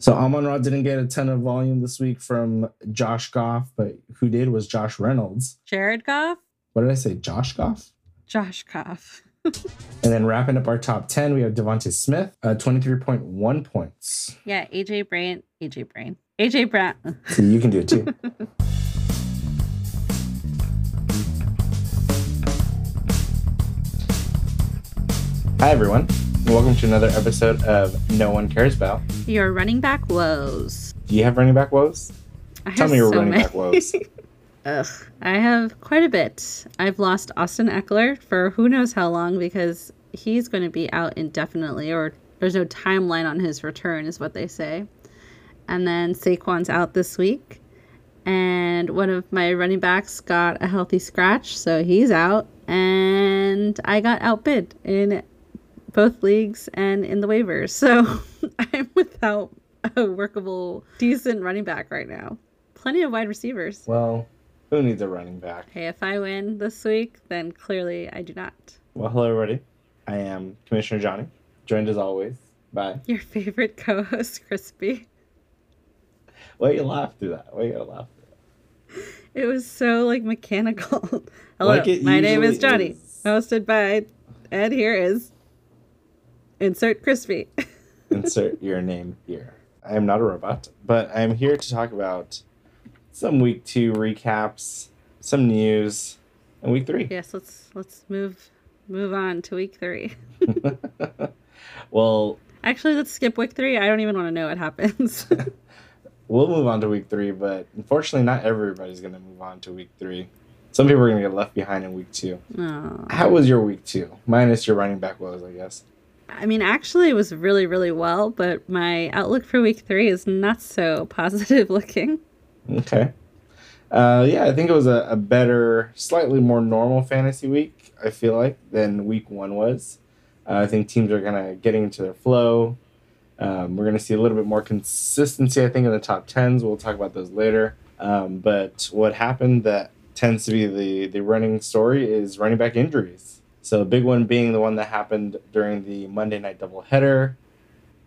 So Amon Ra didn't get a ton of volume this week from Josh Goff, but who did was Josh Reynolds. Jared Goff? What did I say? Josh Goff? Josh Goff. and then wrapping up our top 10, we have Devonta Smith, uh, 23.1 points. Yeah, AJ Brain, AJ Brain, AJ Brown. So you can do it too. Hi, everyone. Welcome to another episode of No One Cares About. Your running back woes. Do you have running back woes? I Tell me your so running many. back woes. Ugh, I have quite a bit. I've lost Austin Ekeler for who knows how long because he's going to be out indefinitely, or there's no timeline on his return, is what they say. And then Saquon's out this week. And one of my running backs got a healthy scratch, so he's out. And I got outbid in both leagues and in the waivers. So I'm without a workable, decent running back right now. Plenty of wide receivers. well, who needs a running back? Hey, if I win this week, then clearly I do not. Well, hello, everybody. I am Commissioner Jhonny, joined as always by. Your favorite co host, Crispy. Why you laugh through that? Why you laugh through It was so like mechanical. Hello, Like my name is Jhonny, is. hosted by Ed. Here is insert Crispy. Insert your name here. I am not a robot, but I am here to talk about some week two recaps, some news, and week three. yes, let's let's move move on to week three. well, Actually, let's skip week three. I don't even want to know what happens. we'll move on to week three, but unfortunately, not everybody's going to move on to week three. Some people are going to get left behind in week two. Aw. How was your week two? Minus your running back woes, I guess. I mean, actually, it was really, really well, but my outlook for week three is not so positive looking. Okay. Uh, yeah, I think it was a, a better, slightly more normal fantasy week, I feel like, than week one was. Uh, I think teams are kind of getting into their flow. Um, we're going to see a little bit more consistency, I think, in the top 10s. We'll talk about those later. Um, but what happened that tends to be the, the running story is running back injuries. So, a big one being the one that happened during the Monday night doubleheader.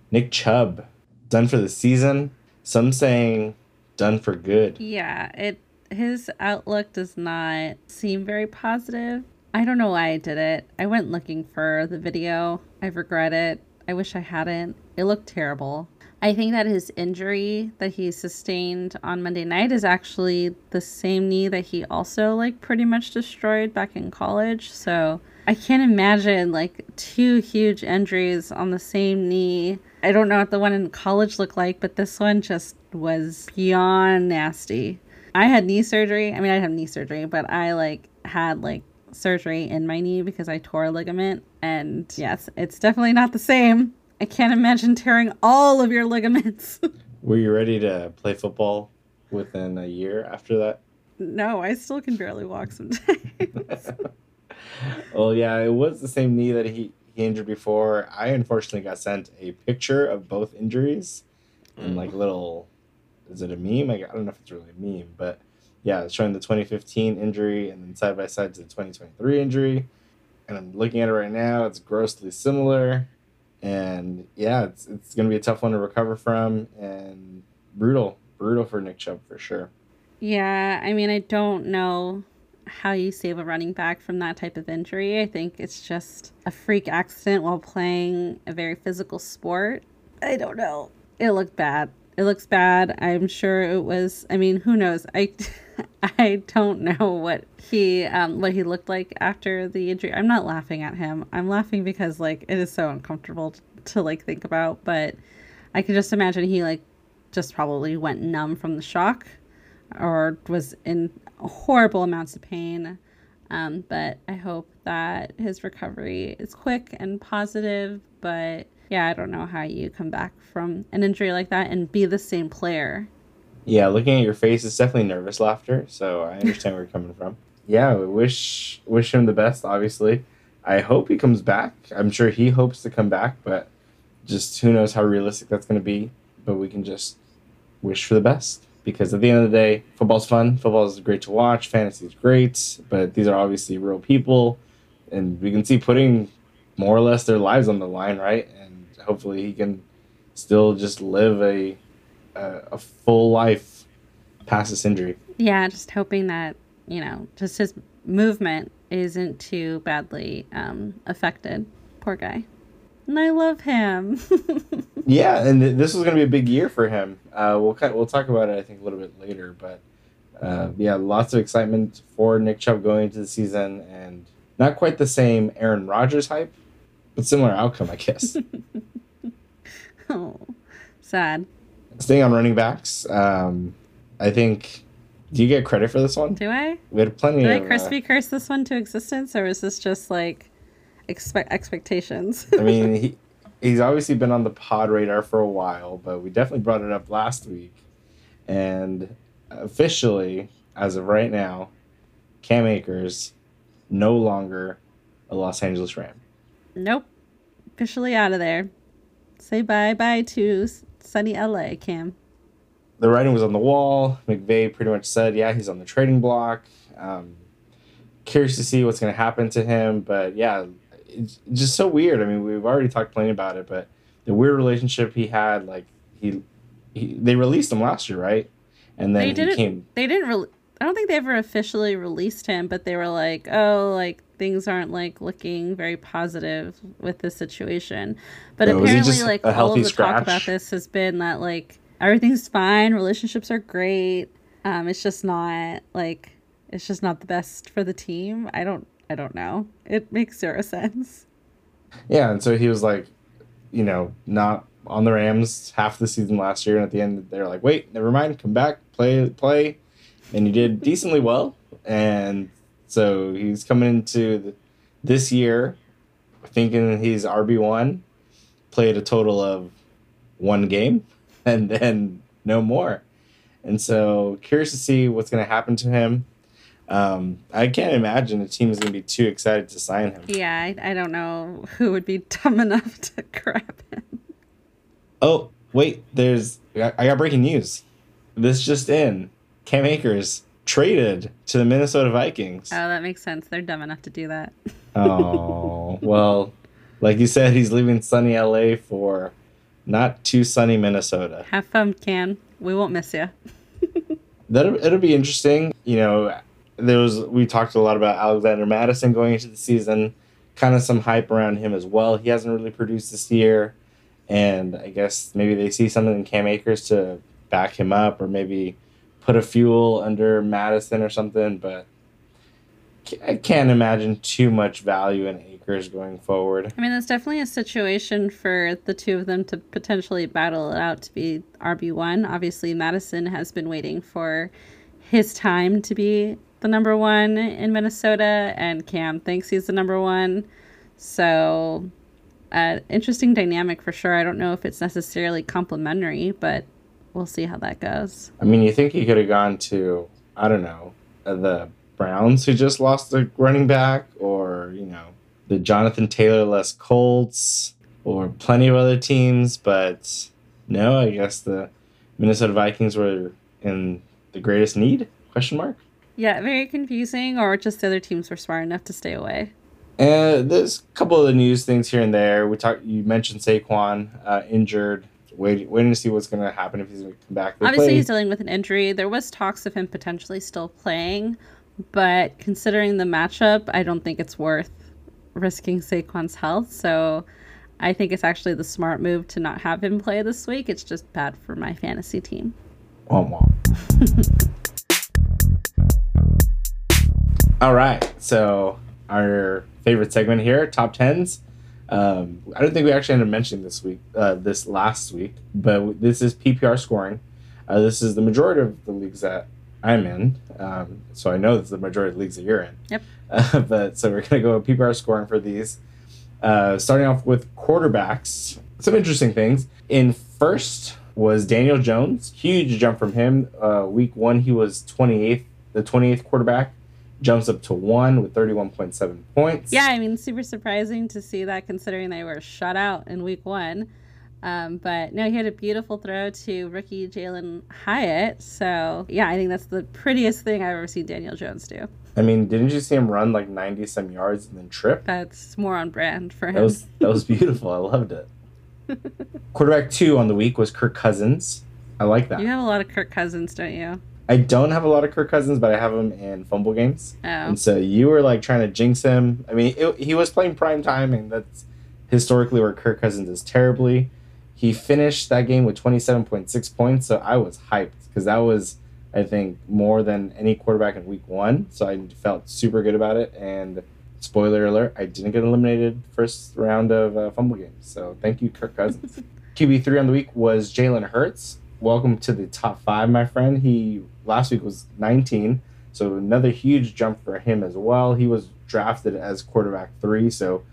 Nick Chubb, done for the season. Some saying done for good. Yeah, it his outlook does not seem very positive. I don't know why I did it. I went looking for the video. I regret it. I wish I hadn't. It looked terrible. I think that his injury that he sustained on Monday night is actually the same knee that he also like pretty much destroyed back in college. So I can't imagine like two huge injuries on the same knee. I don't know what the one in college looked like, but this one just was beyond nasty. I had knee surgery. I mean, I have knee surgery, but I like had like surgery in my knee because I tore a ligament. And yes, it's definitely not the same. I can't imagine tearing all of your ligaments. Were you ready to play football within a year after that? no, I still can barely walk sometimes. well, yeah, it was the same knee that he, he injured before. I unfortunately got sent a picture of both injuries and mm. like little, is it a meme? Like, I don't know if it's really a meme, but yeah, it's showing the 2015 injury and then side by side to the 2023 injury. And I'm looking at it right now, it's grossly similar. And yeah, it's, it's going to be a tough one to recover from and brutal, brutal for Nick Chubb for sure. Yeah, I mean, I don't know how you save a running back from that type of injury. I think it's just a freak accident while playing a very physical sport. I don't know. It looked bad. It looks bad. I'm sure it was. I mean, who knows? I I don't know what he um what he looked like after the injury. I'm not laughing at him. I'm laughing because like it is so uncomfortable to, to like think about, but I can just imagine he like just probably went numb from the shock or was in horrible amounts of pain. Um, but I hope that his recovery is quick and positive. But yeah, I don't know how you come back from an injury like that and be the same player. Yeah, looking at your face, it's definitely nervous laughter. So I understand where you're coming from. Yeah, we wish wish him the best. Obviously, I hope he comes back. I'm sure he hopes to come back, but just who knows how realistic that's going to be. But we can just wish for the best because at the end of the day, football's fun. Football is great to watch. Fantasy is great, but these are obviously real people, and we can see putting more or less their lives on the line, right? And hopefully he can still just live a a, a full life past this injury. Yeah, just hoping that you know, just his movement isn't too badly um, affected. Poor guy. And I love him. yeah, and th- this is going to be a big year for him. Uh, we'll we'll talk about it, I think, a little bit later. But uh, yeah, lots of excitement for Nick Chubb going into the season, and not quite the same Aaron Rodgers hype, but similar outcome, I guess. oh, sad. Staying on running backs, um, I think. Do you get credit for this one? Do I? We had plenty. Did of, I crispy uh, curse this one to existence, or is this just like expect expectations? I mean, he he's obviously been on the pod radar for a while, but we definitely brought it up last week, and officially, as of right now, Cam Akers no longer a Los Angeles Ram. Nope. Officially out of there. Say bye bye to sunny LA, Cam. The writing was on the wall. McVay pretty much said, yeah, he's on the trading block. Um, curious to see what's going to happen to him. But yeah, it's just so weird. I mean, we've already talked plenty about it, but the weird relationship he had, like, he, he they released him last year, right? And then they didn't. came. They didn't. Re- I don't think they ever officially released him, but they were like, "Oh, like things aren't like looking very positive with this situation." But No, apparently, just like a all of the talk about this has been that like everything's fine, relationships are great. Um, it's just not like it's just not the best for the team. I don't. I don't know. It makes zero sense. Yeah, and so he was like, you know, not on the Rams half the season last year, and at the end they're like, wait, never mind, come back, play, play, and he did decently well, and so he's coming into the, this year thinking he's RB one, played a total of one game, and then no more, and so curious to see what's going to happen to him. Um, I can't imagine a team is going to be too excited to sign him. Yeah, I, I don't know who would be dumb enough to grab him. Oh, wait, there's I got breaking news. This just in. Cam Akers traded to the Minnesota Vikings. Oh, that makes sense. They're dumb enough to do that. Oh, well, like you said, he's leaving sunny LA for not too sunny Minnesota. Have fun, Cam. We won't miss you. That'll it'll be interesting. You know, there was we talked a lot about Alexander Mattison going into the season, kind of some hype around him as well. He hasn't really produced this year, and I guess maybe they see something in Cam Akers to back him up, or maybe put a fuel under Mattison or something. But I can't imagine too much value in Akers going forward. I mean, that's definitely a situation for the two of them to potentially battle it out to be RB1. Obviously, Mattison has been waiting for his time to be the number one in Minnesota, and Cam thinks he's the number one. So, uh, interesting dynamic for sure. I don't know if it's necessarily complementary, but we'll see how that goes. I mean, you think he could have gone to I don't know the Browns who just lost a running back, or you know the Jonathan Taylor less Colts, or plenty of other teams, but no, I guess the Minnesota Vikings were in the greatest need? Question mark. Yeah, very confusing, or just the other teams were smart enough to stay away. And there's a couple of the news things here and there. We talked. You mentioned Saquon uh, injured. Waiting, waiting to see what's going to happen if he's going to come back. They Obviously, he's dealing with an injury. There was talks of him potentially still playing, but considering the matchup, I don't think it's worth risking Saquon's health. So I think it's actually the smart move to not have him play this week. It's just bad for my fantasy team. Womp womp. All right, so our favorite segment here, top tens. Um, I don't think we actually ended up mentioning this week, uh, this last week, but this is PPR scoring. Uh, this is the majority of the leagues that I'm in, um, so I know it's the majority of the leagues that you're in. Yep. Uh, but so we're gonna go with PPR scoring for these. Uh, starting off with quarterbacks, some interesting things. In first was Daniel Jones, huge jump from him. Uh, week one, he was 28th, the 28th quarterback, jumps up to one with 31.7 points. Yeah, I mean, super surprising to see that considering they were shut out in week one. Um, but no, he had a beautiful throw to rookie Jalin Hyatt. So yeah, I think that's the prettiest thing I've ever seen Daniel Jones do. I mean, didn't you see him run like 90 some yards and then trip? That's more on brand for him. That was that was beautiful. I loved it. Quarterback two on the week was Kirk Cousins. I like that. You have a lot of Kirk Cousins, don't you? I don't have a lot of Kirk Cousins, but I have him in fumble games. Oh. And so you were like trying to jinx him. I mean, it, he was playing prime time, and that's historically where Kirk Cousins is terribly. He finished that game with 27.6 points, so I was hyped because that was, I think, more than any quarterback in week one. So I felt super good about it. And spoiler alert, I didn't get eliminated first round of uh, fumble games. So thank you, Kirk Cousins. QB3 on the week was Jalen Hurts. Welcome to the top five, my friend. He last week was 19, so another huge jump for him as well. He was drafted as quarterback three, so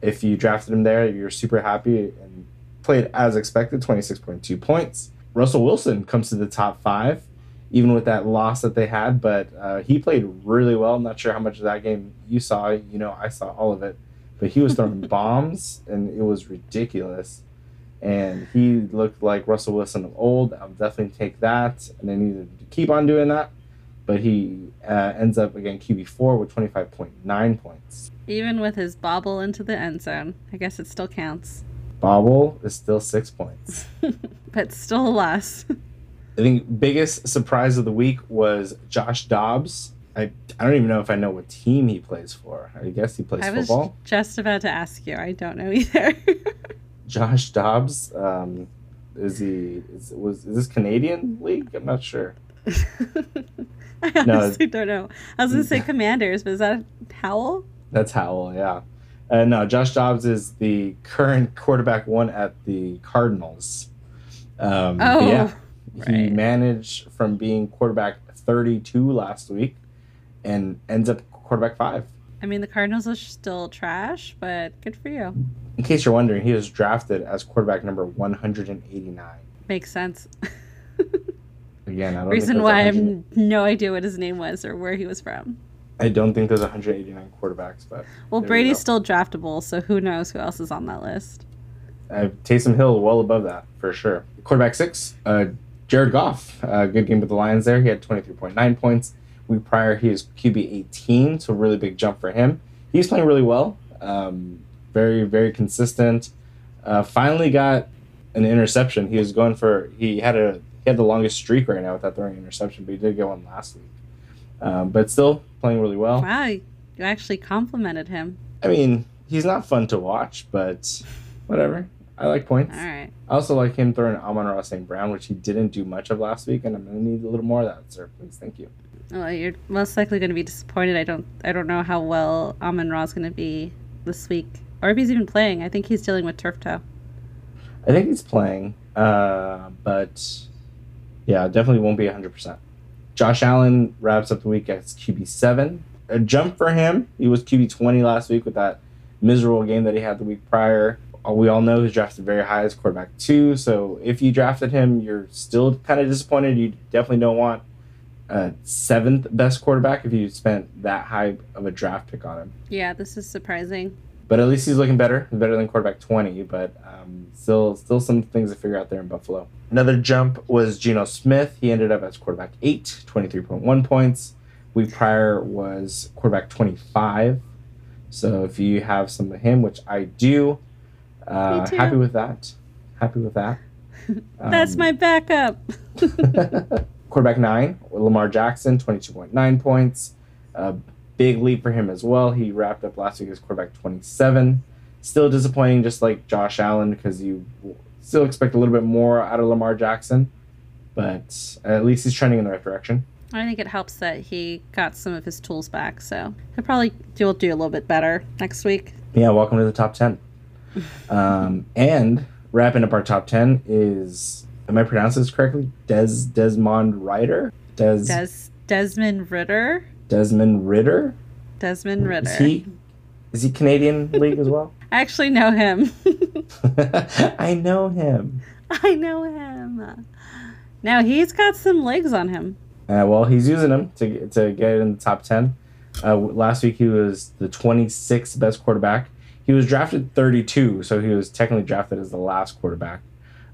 if you drafted him there, you're super happy and played as expected, 26.2 points. Russell Wilson comes to the top five, even with that loss that they had, but uh, he played really well. I'm not sure how much of that game you saw. You know, I saw all of it, but he was throwing bombs, and it was ridiculous and he looked like Russell Wilson of old. I'll definitely take that, and I needed to keep on doing that. But he uh, ends up again QB four with twenty five point nine points. Even with his bobble into the end zone, I guess it still counts. Bobble is still six points. but still less. I think biggest surprise of the week was Josh Dobbs. I, I don't even know if I know what team he plays for. I guess he plays I was just about to ask you. I don't know either. Josh Dobbs. Um, is he is was is this Canadian league? I'm not sure. I No. honestly don't know. I was gonna say Commanders, but is that Howell? That's Howell, yeah. Uh, no, Josh Dobbs is the current quarterback one at the Cardinals. Um, Oh, yeah, he right. managed from being quarterback 32 last week and ends up quarterback five. I mean, the Cardinals are still trash, but good for you. In case you're wondering, he was drafted as quarterback number 189. Makes sense. Again, I don't know. Reason why I have no idea what his name was or where he was from. I don't think there's 189 quarterbacks, but Well, There we Brady's still draftable, so who knows who else is on that list? uh, Taysom Hill well above that for sure. Quarterback six, uh, Jared Goff. Uh, good game with the Lions there. He had 23.9 points. Week prior, he was QB 18, so really big jump for him. He's playing really well. Um, very, very consistent. Uh, finally got an interception. He was going for, he had a, he had the longest streak right now without throwing an interception, but he did get one last week. Um, but still playing really well. Wow, you actually complimented him. I mean, he's not fun to watch, but whatever. I like points. All right. I also like him throwing Amon Ross St. Brown, which he didn't do much of last week, and I'm gonna need a little more of that, sir. Please, thank you. Well, you're most likely going to be disappointed. I don't. I don't know how well Amon Ra's going to be this week, or if he's even playing. I think he's dealing with turf toe. I think he's playing, uh, but yeah, definitely won't be 100. percent Josh Allen wraps up the week as QB seven. A jump for him. He was QB 20 last week with that miserable game that he had the week prior. Uh, We all know he's drafted very high as quarterback two. So if you drafted him, you're still kind of disappointed. You definitely don't want a seventh best quarterback if you spent that high of a draft pick on him. Yeah, this is surprising. But at least he's looking better, better than quarterback twenty. But um, still, still some things to figure out there in Buffalo. Another jump was Geno Smith. He ended up as quarterback eight, 23.1 points. Week prior was quarterback twenty five. So if you have some of him, which I do, uh, happy with that. Happy with that. That's Um, my backup. quarterback nine, Lamar Jackson, 22.9 points. A big leap for him as well. He wrapped up last week as quarterback 27. Still disappointing, just like Josh Allen, because you still expect a little bit more out of Lamar Jackson. But at least he's trending in the right direction. I think it helps that he got some of his tools back, so he'll probably do, do a little bit better next week. Yeah, welcome to the top 10. Um, and wrapping up our top 10 is, am I pronouncing this correctly? Des Desmond Ryder? Des, Des Desmond Ridder. Desmond Ridder? Desmond Ridder. Is he, is he Canadian League as well? I actually know him. I know him. I know him. Now he's got some legs on him. Uh, well, he's using them to get- to get in the top ten. Uh, last week he was the 26th best quarterback. He was drafted 32, so he was technically drafted as the last quarterback.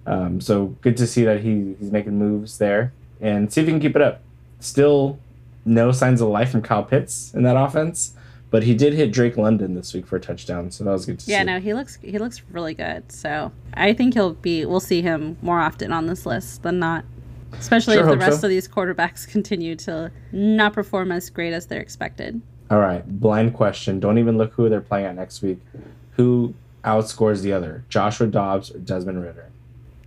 Um, so good to see that he, he's making moves there and see if he can keep it up. Still, no signs of life from Kyle Pitts in that offense, But he did hit Drake London this week for a touchdown, so that was good to Yeah, see. Yeah, no, he looks he looks really good. So I think he'll be. We'll see him more often on this list than not. Especially Sure if the rest so. of these quarterbacks continue to not perform as great as they're expected. All right, blind question. Don't even look who they're playing at next week. Who outscores the other, Joshua Dobbs or Desmond Ridder?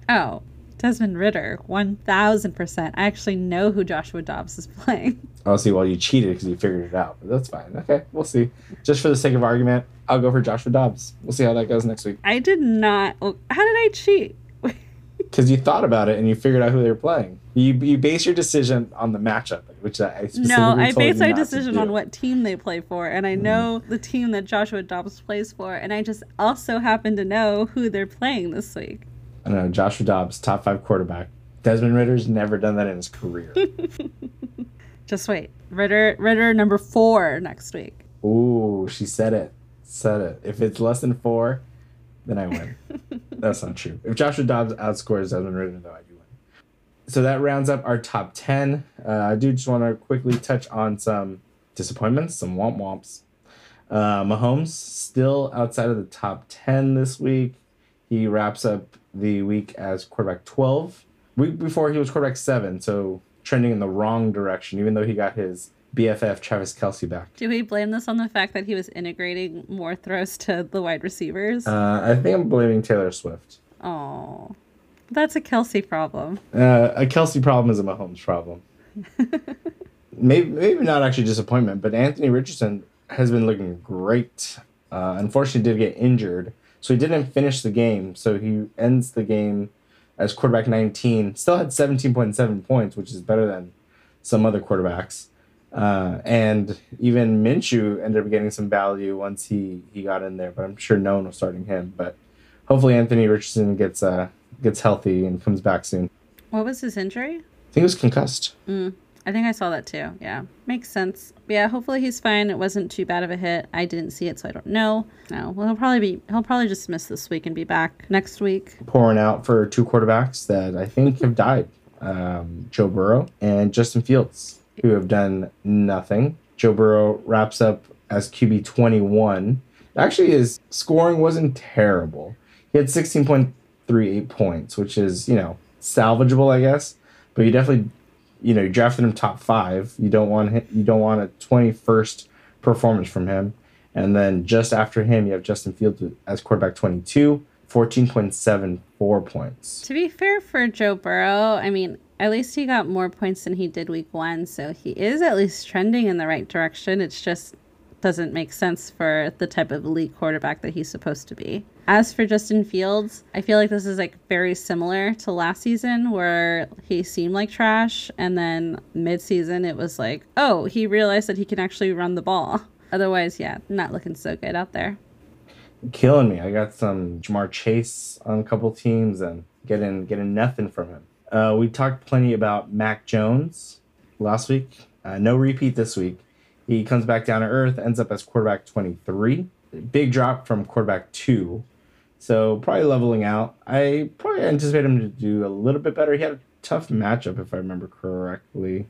Oh, Desmond Ridder, one thousand percent. I actually know who Joshua Dobbs is playing. I'll see. Well, you cheated because you figured it out, but that's fine. Okay, we'll see. Just for the sake of argument, I'll go for Joshua Dobbs. We'll see how that goes next week. I did not. oh, How did I cheat? Because you thought about it and you figured out who they were playing. You you base your decision on the matchup, which I specifically No, I base my decision on what team they play for, and I hmm. know the team that Joshua Dobbs plays for, and I just also happen to know who they're playing this week. I don't know Joshua Dobbs, top five quarterback. Desmond Ridder's never done that in his career. Just wait, Ridder, Ridder number four next week. Ooh, she said it. Said it. If it's less than four, then I win. That's not true. If Joshua Dobbs outscores Desmond Ridder, though, I do win. So that rounds up our top 10. Uh, I do just want to quickly touch on some disappointments, some womp womps. Uh, Mahomes still outside of the top 10 this week. He wraps up the week as quarterback 12. Week before, he was quarterback 7, so trending in the wrong direction, even though he got his BFF Travis Kelce back. Do we blame this on the fact that he was integrating more throws to the wide receivers? Uh, I think I'm blaming Taylor Swift. oh, that's a Kelce problem. Uh, a Kelce problem is a Mahomes problem. maybe, maybe not actually disappointment, but Anthony Richardson has been looking great. Uh, unfortunately, did get injured, so he didn't finish the game. So he ends the game as quarterback 19. Still had 17.7 points, which is better than some other quarterbacks. Uh, and even Minshew ended up getting some value once he, he got in there, but I'm sure no one was starting him. But hopefully, Anthony Richardson gets uh, gets healthy and comes back soon. What was his injury? I think he was concussed. Mm, I think I saw that too. Yeah, makes sense. Yeah, hopefully he's fine. It wasn't too bad of a hit. I didn't see it, so I don't know. No, well, he'll probably be. He'll probably just miss this week and be back next week. Pouring out for two quarterbacks that I think have died um, Joe Burrow and Justin Fields, who have done nothing. Joe Burrow wraps up as QB 21. Actually, his scoring wasn't terrible. He had 16.38 points, which is, you know, salvageable, I guess. But he definitely, you know, you drafted him top five. You don't want him, you don't want a 21st performance from him. And then just after him, you have Justin Fields as quarterback 22, 14.74 points. To be fair for Joe Burrow, I mean, at least he got more points than he did week one, so he is at least trending in the right direction. It's just doesn't make sense for the type of elite quarterback that he's supposed to be. As for Justin Fields, I feel like this is like very similar to last season where he seemed like trash and then mid-season it was like, "Oh, he realized that he can actually run the ball." Otherwise, yeah, not looking so good out there. Killing me. I got some Ja'Marr Chase on a couple teams and getting getting nothing from him. Uh, we talked plenty about Mac Jones last week. Uh, no repeat this week. He comes back down to earth, ends up as quarterback 23. Big drop from quarterback 2. So probably leveling out. I probably anticipate him to do a little bit better. He had a tough matchup, if I remember correctly.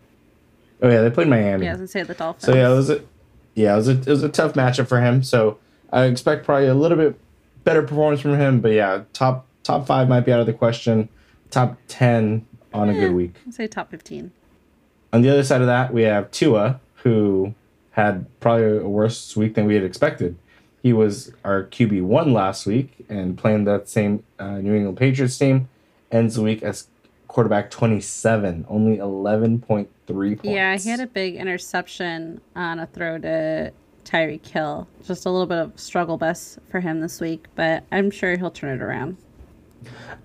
Oh, yeah, they played Miami. Yeah, I was gonna say the Dolphins. So yeah, it was a yeah, it was a it was a tough matchup for him. So I expect probably a little bit better performance from him. But yeah, top top five might be out of the question. Top ten on a Eh. good week. I'd say top 15. On the other side of that, we have Tua, who had probably a worse week than we had expected. He was our QB one last week and playing that same uh, New England Patriots team. Ends the week as quarterback twenty seven, only eleven point three points. Yeah, he had a big interception on a throw to Tyreek Hill. Just a little bit of struggle bus for him this week, but I'm sure he'll turn it around.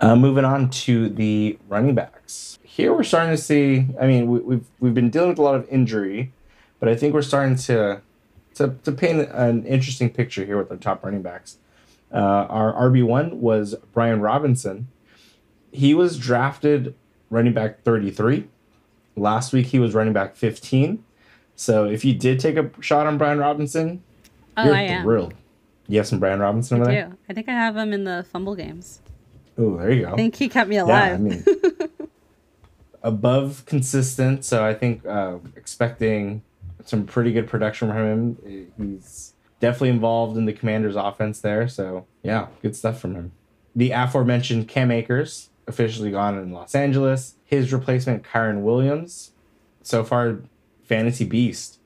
Uh, moving on to the running backs. Here we're starting to see. I mean, we, we've we've been dealing with a lot of injury, but I think we're starting to to, to paint an interesting picture here with our top running backs. Uh, our RB one was Brian Robinson. He was drafted running back thirty three. Last week he was running back fifteen. So if you did take a shot on Brian Robinson, Oh, you're I am. thrilled. You have some Brian Robinson over I there. do. I think I have him in the fumble games. Oh, there you go. I think he kept me Yeah, alive. I mean, above consistent. So I think uh, expecting some pretty good production from him. He's definitely involved in the Commanders' offense there. So yeah, good stuff from him. The aforementioned Cam Akers officially gone in Los Angeles. His replacement, Kyren Williams, so far fantasy beast.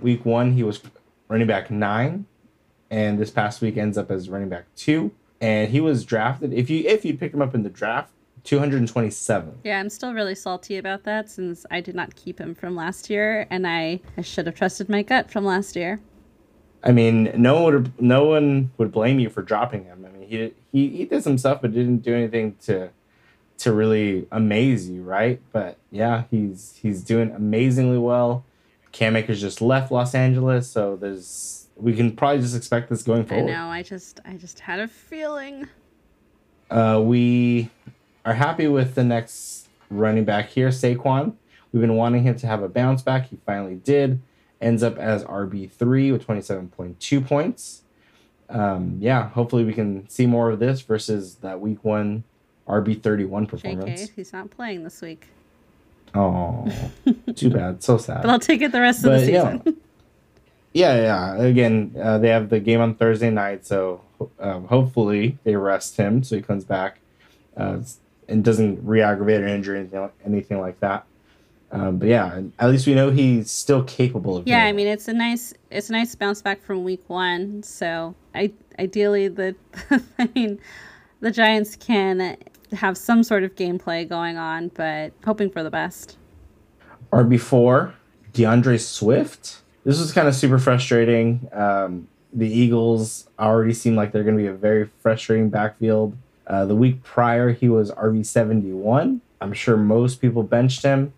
Week one, he was running back nine, and this past week ends up as running back two. And he was drafted. If you if you picked him up in the draft, 227. Yeah, I'm still really salty about that since I did not keep him from last year, and I, I should have trusted my gut from last year. I mean, no one would no one would blame you for dropping him. I mean, he he he did some stuff, but didn't do anything to to really amaze you, right? But yeah, he's he's doing amazingly well. Cam Akers just left Los Angeles, so there's we can probably just expect this going forward. I know. I just I just had a feeling. Uh, we are happy with the next running back here, Saquon. We've been wanting him to have a bounce back. He finally did. Ends up as RB3 with 27.2 points. Um, yeah, hopefully we can see more of this versus that week one RB31 performance. JK, he's not playing this week. Oh, too bad. So sad. But I'll take it the rest but, of the season. Yeah, yeah. yeah. Again, uh, they have the game on Thursday night, so um, hopefully they rest him so he comes back. Uh, and doesn't re-aggravate an injury, anything, anything like that. Um, but yeah, at least we know he's still capable of. Yeah, I mean it's a nice it's a nice bounce back from week one. So I ideally the I mean the Giants can have some sort of gameplay going on, but hoping for the best. RB four, D'Andre Swift. This was kind of super frustrating. Um, the Eagles already seem like they're going to be a very frustrating backfield. Uh, the week prior, he was RB 71. I'm sure most people benched him,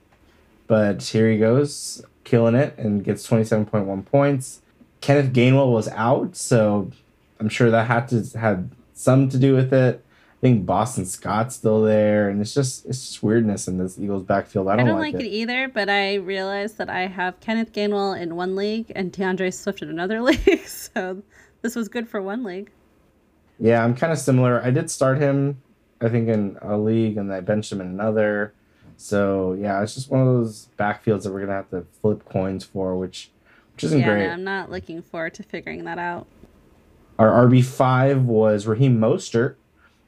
but here he goes, killing it and gets twenty seven point one points. Kenneth Gainwell was out, so I'm sure that had to had some to do with it. I think Boston Scott's still there, and it's just it's just weirdness in this Eagles backfield. I don't, I don't like, like it. it. either, but I realized that I have Kenneth Gainwell in one league and D'Andre Swift in another league, so this was good for one league. Yeah, I'm kind of similar. I did start him, I think, in a league, and I benched him in another. So yeah, it's just one of those backfields that we're gonna have to flip coins for, which which isn't yeah, great. No, I'm not looking forward to figuring that out. Our RB five was Raheem Mostert.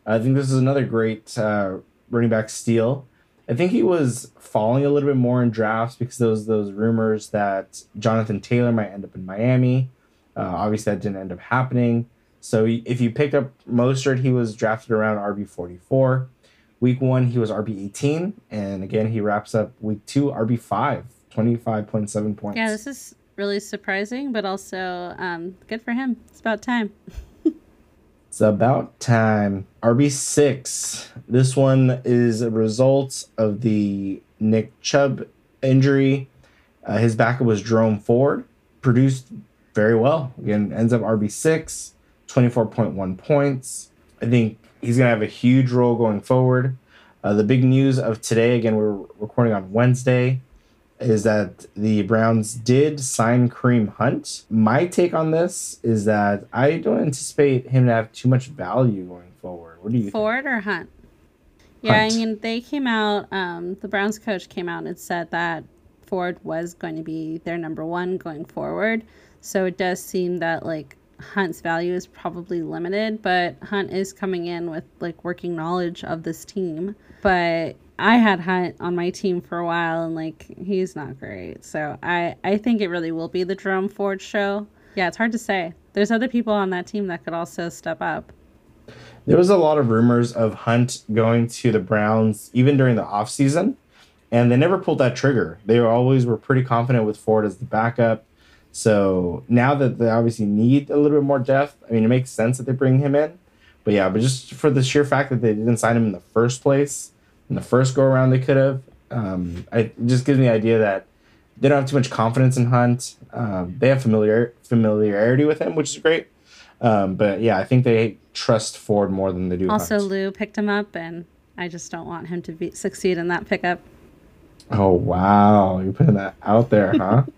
I think this is another great uh, running back steal. I think he was falling a little bit more in drafts because those those rumors that Jonathan Taylor might end up in Miami. Uh, obviously, that didn't end up happening. So if you picked up Mostert, he was drafted around RB forty four. Week one, he was RB eighteen, and again he wraps up week two RB five, 25.7 points. Yeah, this is really surprising, but also um, good for him. It's about time. it's about time. RB six. This one is a result of the Nick Chubb injury. Uh, his backup was Jerome Ford. Produced very well. Again, ends up RB six. 24.1 points. I think he's going to have a huge role going forward. Uh, the big news of today, again, we're recording on Wednesday, is that the Browns did sign Kareem Hunt. My take on this is that I don't anticipate him to have too much value going forward. What do you Ford think? or Hunt? Yeah, Hunt. I mean, they came out, um, the Browns coach came out and said that Ford was going to be their number one going forward. So it does seem that, like, Hunt's value is probably limited, but Hunt is coming in with like working knowledge of this team. But I had Hunt on my team for a while and like he's not great. So I I think it really will be the Jerome Ford show. Yeah, it's hard to say. There's other people on that team that could also step up. There was a lot of rumors of Hunt going to the Browns even during the offseason, and they never pulled that trigger. They always were pretty confident with Ford as the backup. So now that they obviously need a little bit more depth, I mean, it makes sense that they bring him in. But yeah, but just for the sheer fact that they didn't sign him in the first place, in the first go around, they could have. Um, it just gives me the idea that they don't have too much confidence in Hunt. Um, they have familiar familiarity with him, which is great. Um, but yeah, I think they trust Ford more than they do. Also, Hunt. Lou picked him up, and I just don't want him to be succeed in that pickup. Oh wow, you're putting that out there, huh?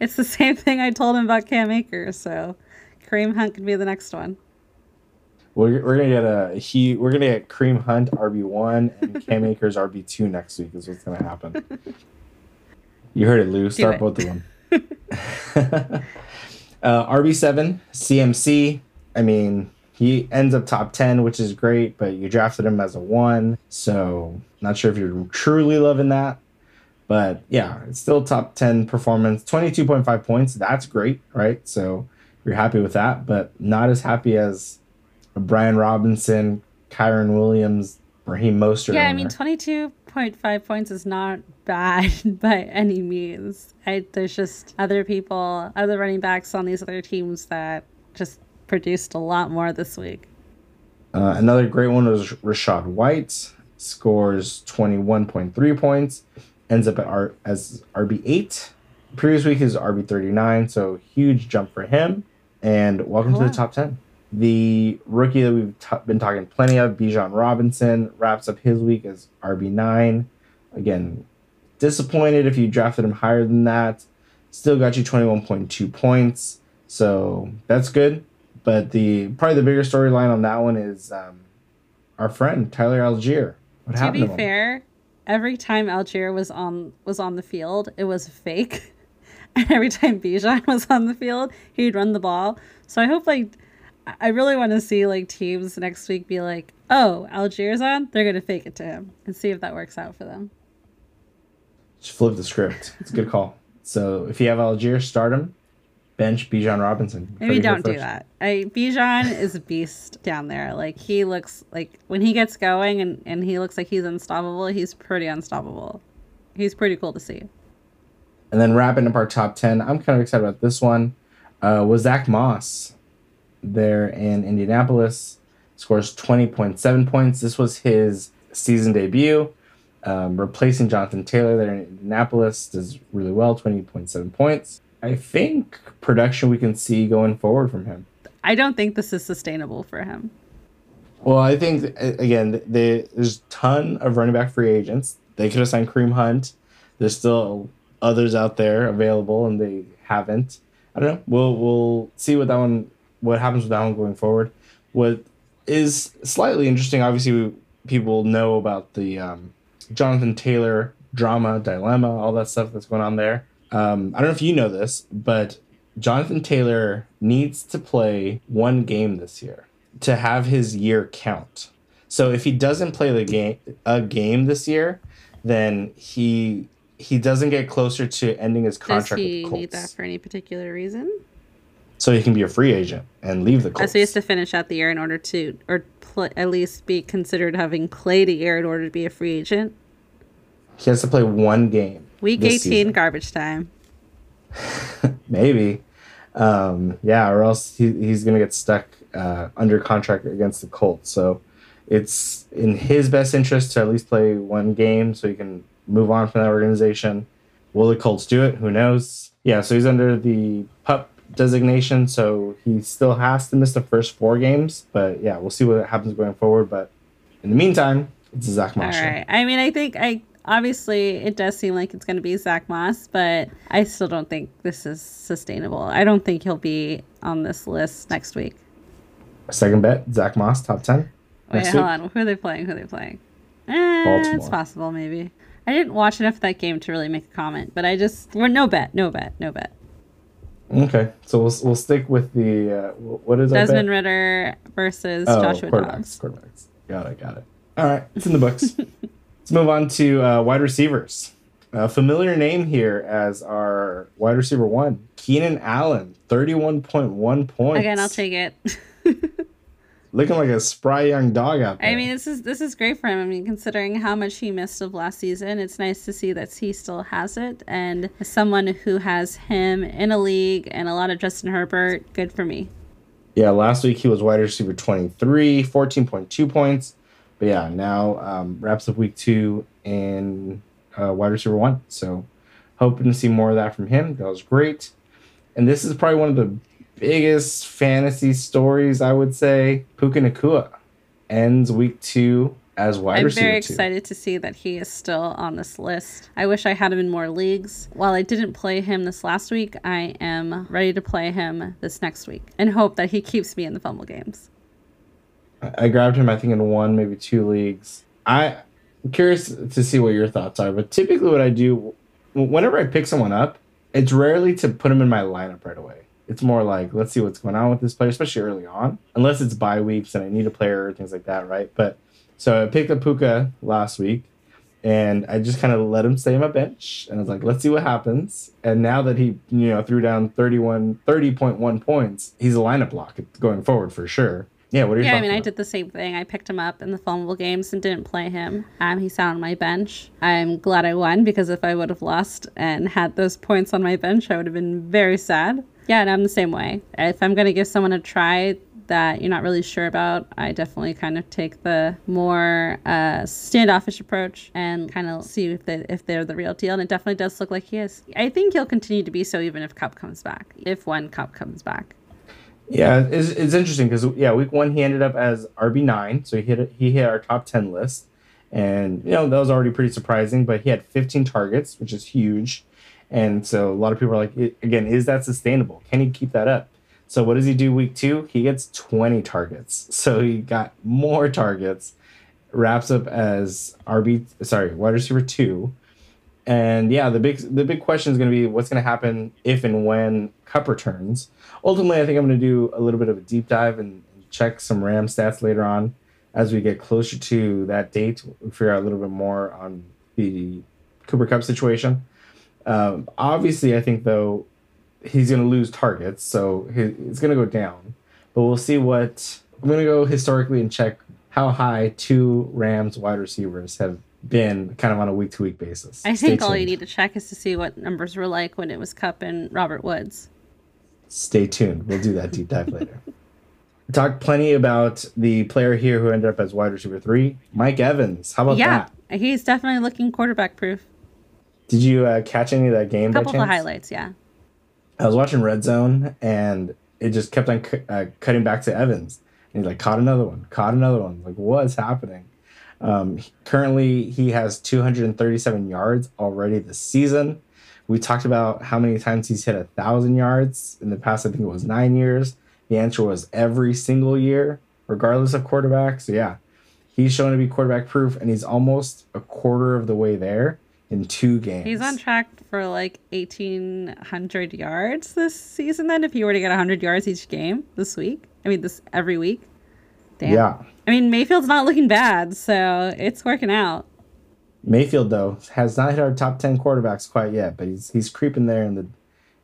It's the same thing I told him about Cam Akers, so Kareem Hunt could be the next one. We're, we're gonna get a he. We're gonna get Kareem Hunt RB one and Cam Akers RB two next week. Is what's gonna happen. You heard it, Lou. Start both of them. uh, RB7, CMC. I mean, he ends up top 10, which is great, but you drafted him as a one. So, not sure if you're truly loving that. But yeah, it's still top 10 performance. 22.5 points. That's great, right? So, you're happy with that, but not as happy as Brian Robinson, Kyren Williams, Raheem Mostert. Yeah, I mean, 22.5 points is not bad by any means. I, there's just other people, other running backs on these other teams that just produced a lot more this week. Uh, another great one was Rachaad White, scores 21.3 points, ends up at R- as RB8. Previous week is RB39, so huge jump for him. And welcome oh, to the top 10. The rookie that we've t- been talking plenty of, Bijan Robinson, wraps up his week as RB9. Again, disappointed if you drafted him higher than that. Still got you 21.2 points. So that's good. But the probably the bigger storyline on that one is um, our friend Tyler Allgeier. What happened to be to fair, every time Allgeier was on was on the field, it was fake. And every time Bijan was on the field, he'd run the ball. So I hope like I really want to see like teams next week be like, oh, Allgeier's on, they're gonna fake it to him and see if that works out for them. Just flip the script. It's a good call. So if you have Allgeier, start him. Bench Bijan Robinson. Maybe don't do that. I, Bijan is a beast down there. Like he looks like when he gets going and, and he looks like he's unstoppable, he's pretty unstoppable. He's pretty cool to see. And then wrapping up our top ten, I'm kind of excited about this one. Uh, was Zach Moss there in Indianapolis. Scores 20.7 points. This was his season debut. Um, replacing Jonathan Taylor there in Indianapolis does really well, 20.7 points. I think production we can see going forward from him. I don't think this is sustainable for him. Well, I think again, they, there's a ton of running back free agents. They could have signed Kareem Hunt. There's still others out there available, and they haven't. I don't know. We'll we'll see what that one what happens with that one going forward. What is slightly interesting, obviously, people know about the um, Jonathan Taylor drama, dilemma, all that stuff that's going on there. Um, I don't know if you know this, but Jonathan Taylor needs to play one game this year to have his year count. So if he doesn't play the game a game this year, then he he doesn't get closer to ending his contract. Does he need that for any particular reason? so he can be a free agent and leave the Colts. So he has to finish out the year in order to, or pl- at least be considered having played a year in order to be a free agent. He has to play one game. Week eighteen, season. garbage time. Maybe, um, yeah, or else he, he's gonna get stuck uh, under contract against the Colts. So it's in his best interest to at least play one game so he can move on from that organization. Will the Colts do it? Who knows? Yeah, so he's under the pup designation, so he still has to miss the first four games. But yeah, we'll see what happens going forward. But in the meantime, it's Zach Marshall. All right. I mean, I think I obviously it does seem like it's going to be Zach Moss, but I still don't think this is sustainable. I don't think he'll be on this list next week. Second bet, Zach Moss, top ten. Wait, hold week. on. Who are they playing? Who are they playing? Eh, Baltimore. It's possible, maybe. I didn't watch enough of that game to really make a comment, but I just well, no bet, no bet, no bet. Okay, so we'll we'll stick with the uh, what is Desmond Ridder versus oh, Joshua quarterbacks, Dobbs. Quarterbacks. Got it. Got it. All right, it's in the books. Let's move on to uh, wide receivers. A familiar name here as our wide receiver one, Keenan Allen, thirty-one point one points. Again, I'll take it. looking like a spry young dog out there. I mean, this is this is great for him. I mean, considering how much he missed of last season, it's nice to see that he still has it. And as someone who has him in a league and a lot of Justin Herbert, good for me. Yeah, last week he was wide receiver 23, 14.2 points. But yeah, now um, wraps up week two in uh, wide receiver one. So hoping to see more of that from him. That was great. And this is probably one of the biggest fantasy stories, I would say, Puka Nacua ends week two as wide I'm receiver. I'm very excited to see that he is still on this list. I wish I had him in more leagues. While I didn't play him this last week, I am ready to play him this next week and hope that he keeps me in the fumble games. I grabbed him, I think, in one, maybe two leagues. I, I'm curious to see what your thoughts are, but typically what I do, whenever I pick someone up, it's rarely to put him in my lineup right away. It's more like let's see what's going on with this player, especially early on, unless it's bye weeks and I need a player or things like that, right? But so I picked up Puka last week, and I just kind of let him stay on my bench, and I was like, let's see what happens. And now that he you know threw down 31, 30.1 points, he's a lineup lock going forward for sure. Yeah, what are your Yeah, I mean, on I did the same thing. I picked him up in the fumble games and didn't play him. Um, he sat on my bench. I'm glad I won because if I would have lost and had those points on my bench, I would have been very sad. Yeah, and I'm the same way. If I'm going to give someone a try that you're not really sure about, I definitely kind of take the more uh, standoffish approach and kind of see if they if they're the real deal. And it definitely does look like he is. I think he'll continue to be so even if Kupp comes back, if one Kupp comes back. Yeah, it's, it's interesting because yeah, week one he ended up as RB nine, so he hit he hit our top ten list, and you know that was already pretty surprising. But he had 15 targets, which is huge, and so a lot of people are like, again, is that sustainable? Can he keep that up? So what does he do week two? He gets 20 targets, so he got more targets, wraps up as RB sorry wide receiver two, and yeah, the big the big question is going to be what's going to happen if and when Kupp returns. Ultimately, I think I'm going to do a little bit of a deep dive and check some RAM stats later on as we get closer to that date. We'll figure out a little bit more on the Cooper Kupp situation. Um, obviously, I think though he's going to lose targets, so he, it's going to go down. But we'll see what I'm going to go historically and check how high two Rams wide receivers have been kind of on a week to week basis. I Stay think all you need to check is to see what numbers were like when it was Cup and Robert Woods. Stay tuned. We'll do that deep dive later. Talked plenty about the player here who ended up as wide receiver three, Mike Evans. How about yeah, that? he's definitely looking quarterback proof. Did you uh, catch any of that game? A couple of the highlights, yeah. I was watching Red Zone and it just kept on cu- uh, cutting back to Evans. And he's like, caught another one, caught another one. Like, what's happening? Um, he- currently, he has 237 yards already this season. We talked about how many times he's hit a thousand yards in the past. I think it was nine years. The answer was every single year, regardless of quarterback. So yeah, he's shown to be quarterback proof, and he's almost a quarter of the way there in two games. He's on track for like 1,800 yards this season, then, if he were to get 100 yards each game this week. I mean, this every week. Damn. Yeah. I mean, Mayfield's not looking bad, so it's working out. Mayfield though has not hit our top ten quarterbacks quite yet, but he's he's creeping there in the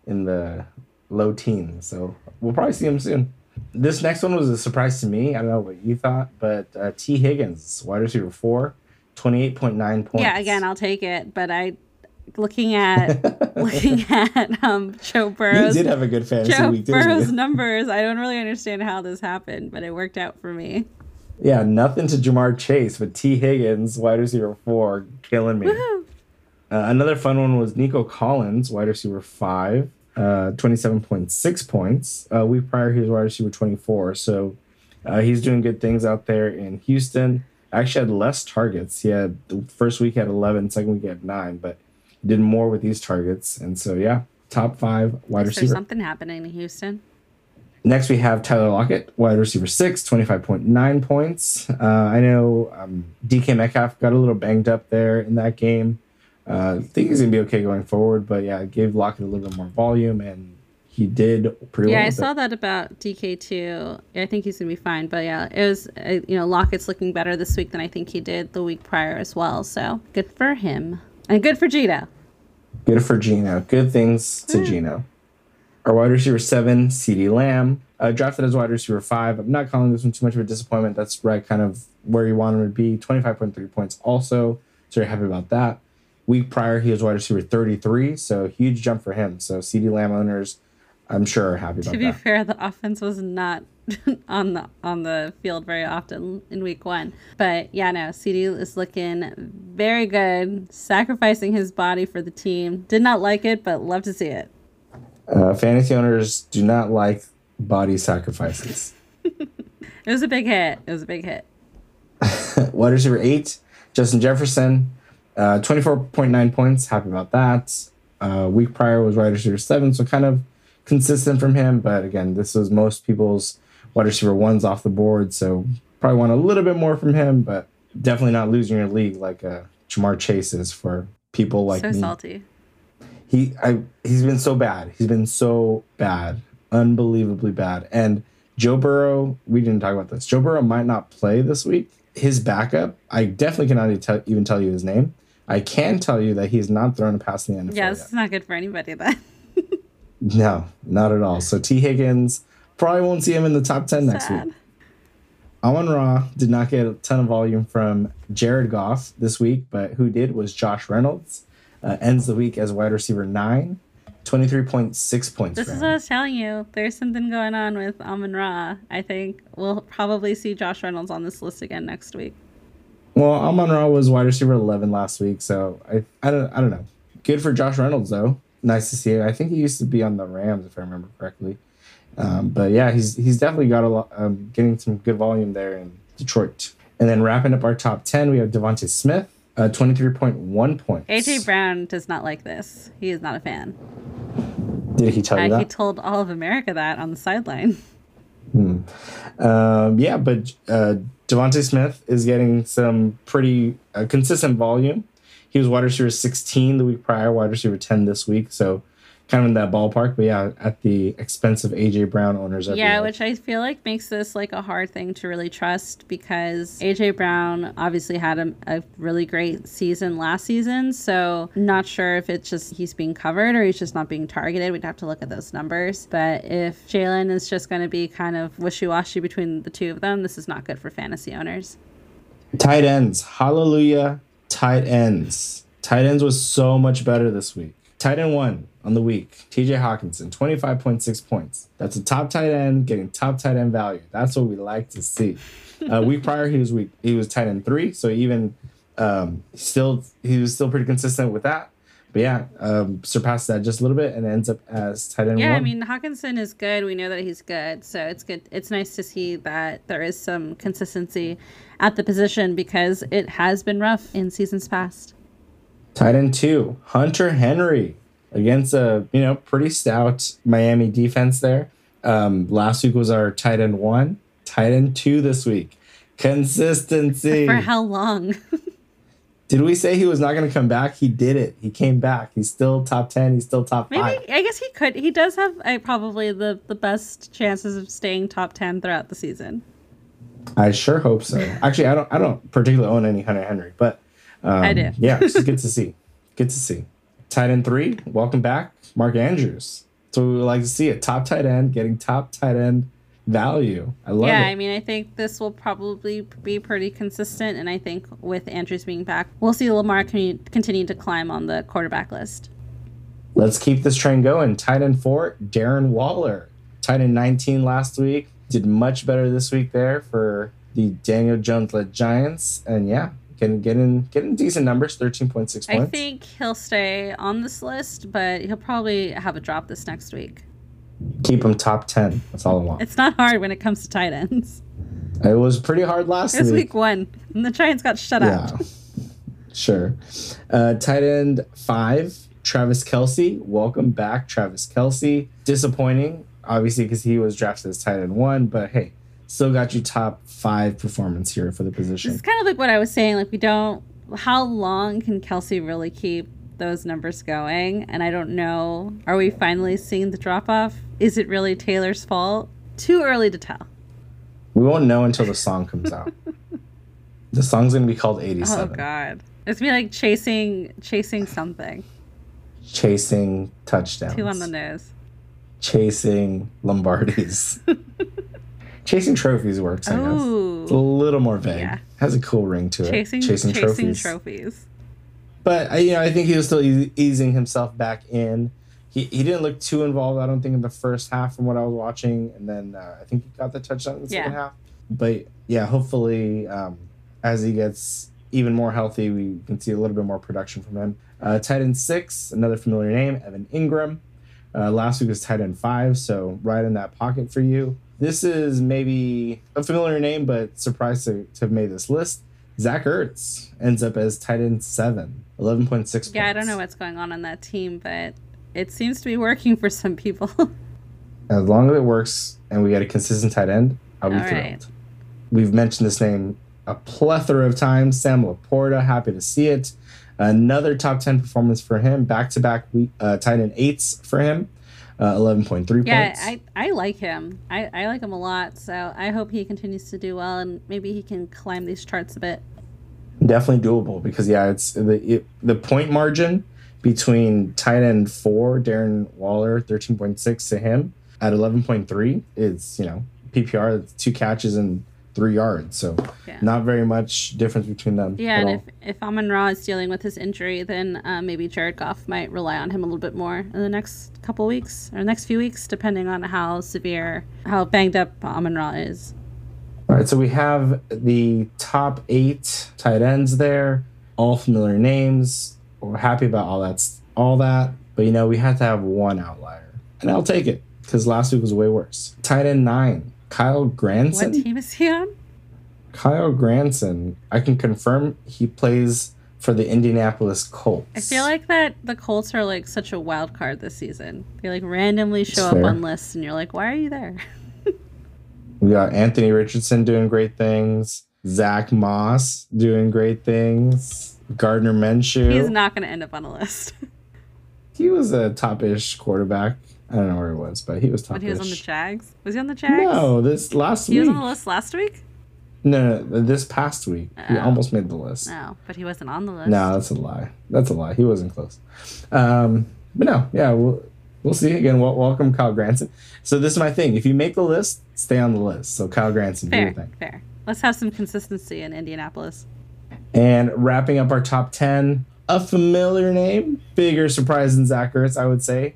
in the low teens. So we'll probably see him soon. This next one was a surprise to me. I don't know what you thought, but uh, Tee Higgins, wide receiver four, 28.9 points. Yeah, again, I'll take it, but I. Looking at looking at um Joe you Burrow's did have a good fantasy Joe week, Burrow's numbers, I don't really understand how this happened, but it worked out for me. Yeah, nothing to Ja'Marr Chase, but Tee Higgins, wide receiver four, killing me. Uh, another fun one was Nico Collins, wide receiver five, uh, 27.6 points. Uh, week prior, he was wide receiver 24. So uh, he's doing good things out there in Houston. Actually, had less targets. He had the first week had 11, second week had nine, but did more with these targets. And so, yeah, top five wide Is there receiver. something happening in Houston? Next, we have Tyler Lockett, wide receiver six, 25.9 points. Uh, I know um, DK Metcalf got a little banged up there in that game. Uh, I think he's going to be okay going forward, but yeah, it gave Lockett a little bit more volume, and he did pretty Yeah, well. Yeah, I saw it. that about DK too. I think he's gonna be fine, but yeah, it was uh, you know Lockett's looking better this week than I think he did the week prior as well. So good for him and good for Geno. Good for Geno. Good things to. Geno. Our wide receiver seven, CeeDee Lamb, uh, drafted as wide receiver five. I'm not calling this one too much of a disappointment. That's right, kind of where you want him to be. 25.3 points also. So you're happy about that. Week prior, he was wide receiver 33, so huge jump for him. So CeeDee Lamb owners, I'm sure, are happy about To be that. fair, the offense was not on the on the field very often in week one. But yeah, no, CeeDee is looking very good, sacrificing his body for the team. Did not like it, but love to see it. Uh, fantasy owners do not like body sacrifices. It was a big hit. It was a big hit. wide receiver eight, Justin Jefferson, uh, 24.9 points. Happy about that. Uh, week prior was wide receiver seven, so kind of consistent from him. But again, this was most people's wide receiver ones off the board, so probably want a little bit more from him, but definitely not losing your league like uh, Ja'Marr Chase is for people like so me. salty. He I he's been so bad. He's been so bad, unbelievably bad. And Joe Burrow, we didn't talk about this. Joe Burrow might not play this week. His backup, I definitely cannot even tell, you his name. I can tell you that he's not thrown a pass in the NFL. Yeah, it's not good for anybody then. no, not at all. So Tee Higgins probably won't see him in the top ten next week. Amon Ra did not get a ton of volume from Jared Goff this week, but who did was Josh Reynolds. Uh, ends the week as wide receiver nine, 23.6 points. This is what I was telling you. There's something going on with Amon Ra. I think we'll probably see Josh Reynolds on this list again next week. Well, Amon Ra was wide receiver 11 last week, so I, I don't I don't know. Good for Josh Reynolds though. Nice to see it. I think he used to be on the Rams if I remember correctly. Um, but yeah, he's he's definitely got a lot, um, getting some good volume there in Detroit. And then wrapping up our top 10, we have DeVonta Smith, uh, 23.1 points. AJ Brown does not like this. He is not a fan. Did he tell you Uh, that? he told all of America that on the sideline. Um, yeah, but uh, DeVonta Smith is getting some pretty uh, consistent volume. He was wide receiver 16 the week prior, wide receiver 10 this week. So kind of in that ballpark. But yeah, at the expense of AJ Brown owners. Yeah, everywhere. which I feel like makes this like a hard thing to really trust because AJ Brown obviously had a, a really great season last season. So not sure if it's just he's being covered or he's just not being targeted. We'd have to look at those numbers. But if Jalen is just going to be kind of wishy washy between the two of them, this is not good for fantasy owners. Tight ends. Hallelujah. Tight ends. Tight ends was so much better this week. Tight end one on the week. TJ Hockenson, 25.6 points. That's a top tight end getting top tight end value. That's what we like to see. Uh, week prior, he was week he was tight end three, so even um, still he was still pretty consistent with that. But yeah, um, surpassed that just a little bit and ends up as tight end one. Yeah, one. I mean Hawkinson is good. We know that he's good, so it's good. It's nice to see that there is some consistency at the position because it has been rough in seasons past. Tight end two, Hunter Henry against a you know pretty stout Miami defense there. Um, last week was our tight end one, tight end two this week. Consistency. For how long? Did we say he was not going to come back? He did it. He came back. He's still top ten. He's still top Maybe five. I guess he could. He does have uh, probably the the best chances of staying top ten throughout the season. I sure hope so. Actually, I don't. I don't particularly own any Hunter Henry, but um, I do. yeah, it's good to see. Good to see. Tight end three, welcome back, Mark Andrews. So we would like to see it. Top tight end getting top tight end value. I love yeah, it. Yeah, I mean, I think this will probably be pretty consistent, and I think with Andrews being back, we'll see Lamar con- continue to climb on the quarterback list. Let's keep this train going. Tight end four, Darren Waller. Tight end 19 last week. Did much better this week there for the Daniel Jones led Giants. And yeah, getting get in decent numbers, 13.6 points. I think he'll stay on this list, but he'll probably have a drop this next week. Keep him top 10. That's all I want. It's not hard when it comes to tight ends. It was pretty hard last It was week. week one, and the Giants got shut Yeah. out. Sure. Uh, tight end five, Travis Kelce. Welcome back, Travis Kelce. Disappointing, obviously, because he was drafted as tight end one, but hey, still got you top five performance here for the position. It's kind of like what I was saying. Like, we don't. How long can Kelce really keep those numbers going? And I don't know. Are we finally seeing the drop off? Is it really Taylor's fault? Too early to tell. We won't know until the song comes out. the song's gonna be called "87." Oh God, it's gonna be like chasing, chasing something. Chasing touchdowns. Two on the nose. Chasing Lombardis. Chasing trophies works, I guess. It's a little more vague. Yeah. Has a cool ring to it. chasing, chasing, chasing trophies. trophies. But I, you know, I think he was still eas- easing himself back in. He, he didn't look too involved. I don't think in the first half from what I was watching, and then uh, I think he got the touchdown in the second half. But yeah, hopefully um, as he gets even more healthy, we can see a little bit more production from him. Uh, tight end six, another familiar name, Evan Engram. Uh, last week was tight end five, so right in that pocket for you. This is maybe a familiar name, but surprised to, to have made this list. Zach Ertz ends up as tight end seven, 11.6 points. Yeah, I don't know what's going on on that team, but it seems to be working for some people. As long as it works and we get a consistent tight end, I'll be All thrilled. right. We've mentioned this name a plethora of times. Sam LaPorta, happy to see it. Another top 10 performance for him, back to back tight end eights for him. Uh, 11.3 Yeah, points. I, I like him. I, I like him a lot. So I hope he continues to do well and maybe he can climb these charts a bit. Definitely doable because yeah, it's the it, the point margin between tight end four Darren Waller thirteen point six to him at eleven point three is you know PPR two catches and three yards, so Yeah. not very much difference between them. Yeah, and all. if, if Amon Ra is dealing with his injury, then uh, maybe Jared Goff might rely on him a little bit more in the next couple weeks or next few weeks, depending on how severe, how banged up Amon Ra is. All right, so we have the top eight tight ends there, all familiar names. We're happy about all that, all that, but you know we had to have one outlier, and I'll take it because last week was way worse. Tight end nine, Kyle Granson. What team is he on? Kyle Granson, I can confirm he plays for the Indianapolis Colts. I feel like that the Colts are like such a wild card this season. They like randomly show up on lists, and you're like, why are you there? we got Anthony Richardson doing great things, Zack Moss doing great things, Gardner Minshew. He's not going to end up on a list. he was a top-ish quarterback. I don't know where he was, but he was top-ish. when he was on the Jags, was he on the Jags? No, this last he week. He was on the list last week. No, no, this past week he Oh. almost made the list. No, but he wasn't on the list. No, that's a lie. That's a lie. He wasn't close. Um, but no, yeah, we'll we'll see again. Wel- welcome, Kyle Granson. So this is my thing. If you make the list, stay on the list. So Kyle Granson, do your fair, thing. fair. Let's have some consistency in Indianapolis. And wrapping up our top ten, a familiar name, bigger surprise than Zach Ertz, I would say.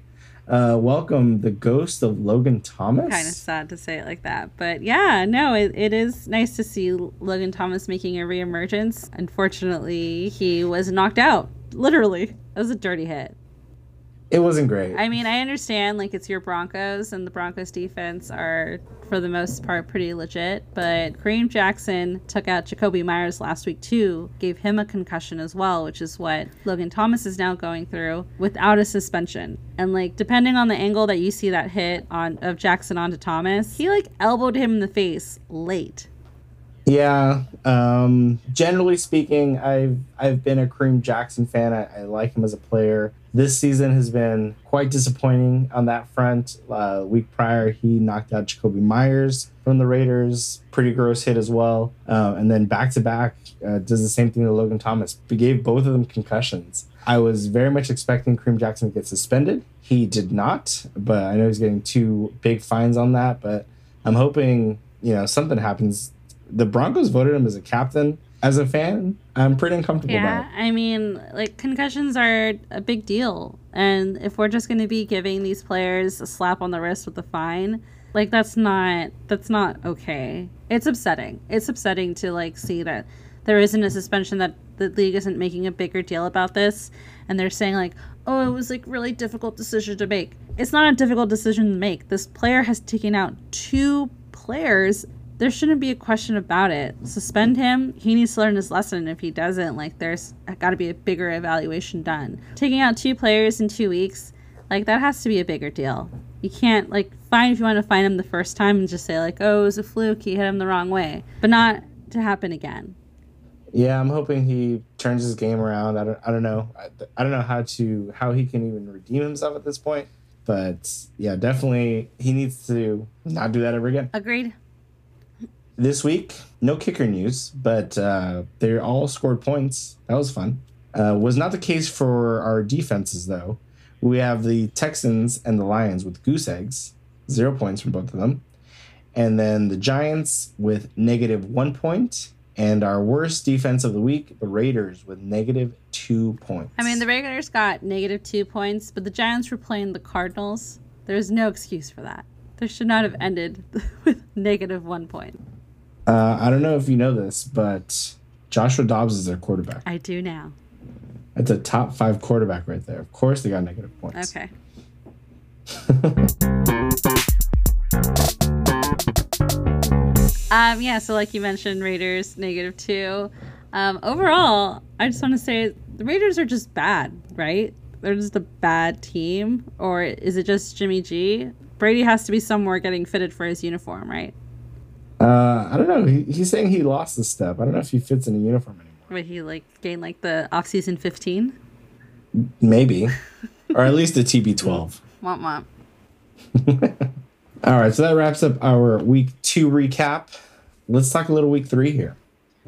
Uh, welcome the ghost of Logan Thomas. Kind of sad to say it like that, but yeah, no, it, it is nice to see Logan Thomas making a reemergence. Unfortunately, he was knocked out. Literally, it was a dirty hit. It wasn't great. I mean, I understand like it's your Broncos and the Broncos defense are for the most part pretty legit, but Kareem Jackson took out Jakobi Meyers last week too, gave him a concussion as well, which is what Logan Thomas is now going through without a suspension. And like depending on the angle that you see that hit on of Jackson onto Thomas, he like elbowed him in the face late. Yeah. Um, generally speaking, I've I've been a Kareem Jackson fan. I, I like him as a player. This season has been quite disappointing on that front. Uh, week prior, he knocked out Jakobi Meyers from the Raiders. Pretty gross hit as well. Um, and then back to back does the same thing to Logan Thomas. We gave both of them concussions. I was very much expecting Kareem Jackson to get suspended. He did not, but I know he's getting two big fines on that. But I'm hoping you know something happens the Broncos voted him as a captain. As a fan, I'm pretty uncomfortable about it. Yeah, I mean, like concussions are a big deal, and if we're just going to be giving these players a slap on the wrist with a fine, like that's not that's not okay. It's upsetting. It's upsetting to like see that there isn't a suspension that the league isn't making a bigger deal about this, and they're saying like, oh, it was like really difficult decision to make. It's not a difficult decision to make. This player has taken out two players there shouldn't be a question about it. Suspend him. He needs to learn his lesson. If he doesn't, like, there's got to be a bigger evaluation done. Taking out two players in two weeks, like, that has to be a bigger deal. You can't, like, fine if you want to find him the first time and just say, like, oh, it was a fluke. He hit him the wrong way. But not to happen again. Yeah, I'm hoping he turns his game around. I don't, I don't know. I, I don't know how to how he can even redeem himself at this point. But yeah, definitely he needs to not do that ever again. Agreed. This week, no kicker news, but uh, they all scored points. That was fun. Uh, was not the case for our defenses though. We have the Texans and the Lions with goose eggs, zero points from both of them, and then the Giants with negative one point, and our worst defense of the week, the Raiders with negative two points. I mean, the Raiders got negative two points, but the Giants were playing the Cardinals. There's no excuse for that. They should not have ended with negative one point. Uh, I don't know if you know this, but Joshua Dobbs is their quarterback. I do now. That's a top five quarterback right there. Of course, they got negative points. Okay. Um, yeah, so like you mentioned, Raiders negative two. Um, overall, I just want to say the Raiders are just bad, right? They're just a bad team, or is it just Jimmy G? Brady has to be somewhere getting fitted for his uniform, right? Uh, I don't know. He, he's saying he lost a step. I don't know if he fits in a uniform anymore. Would he like gain like the off season fifteen? Maybe, or at least a TB12. Womp womp. All right, so that wraps up our week two recap. Let's talk a little week three here.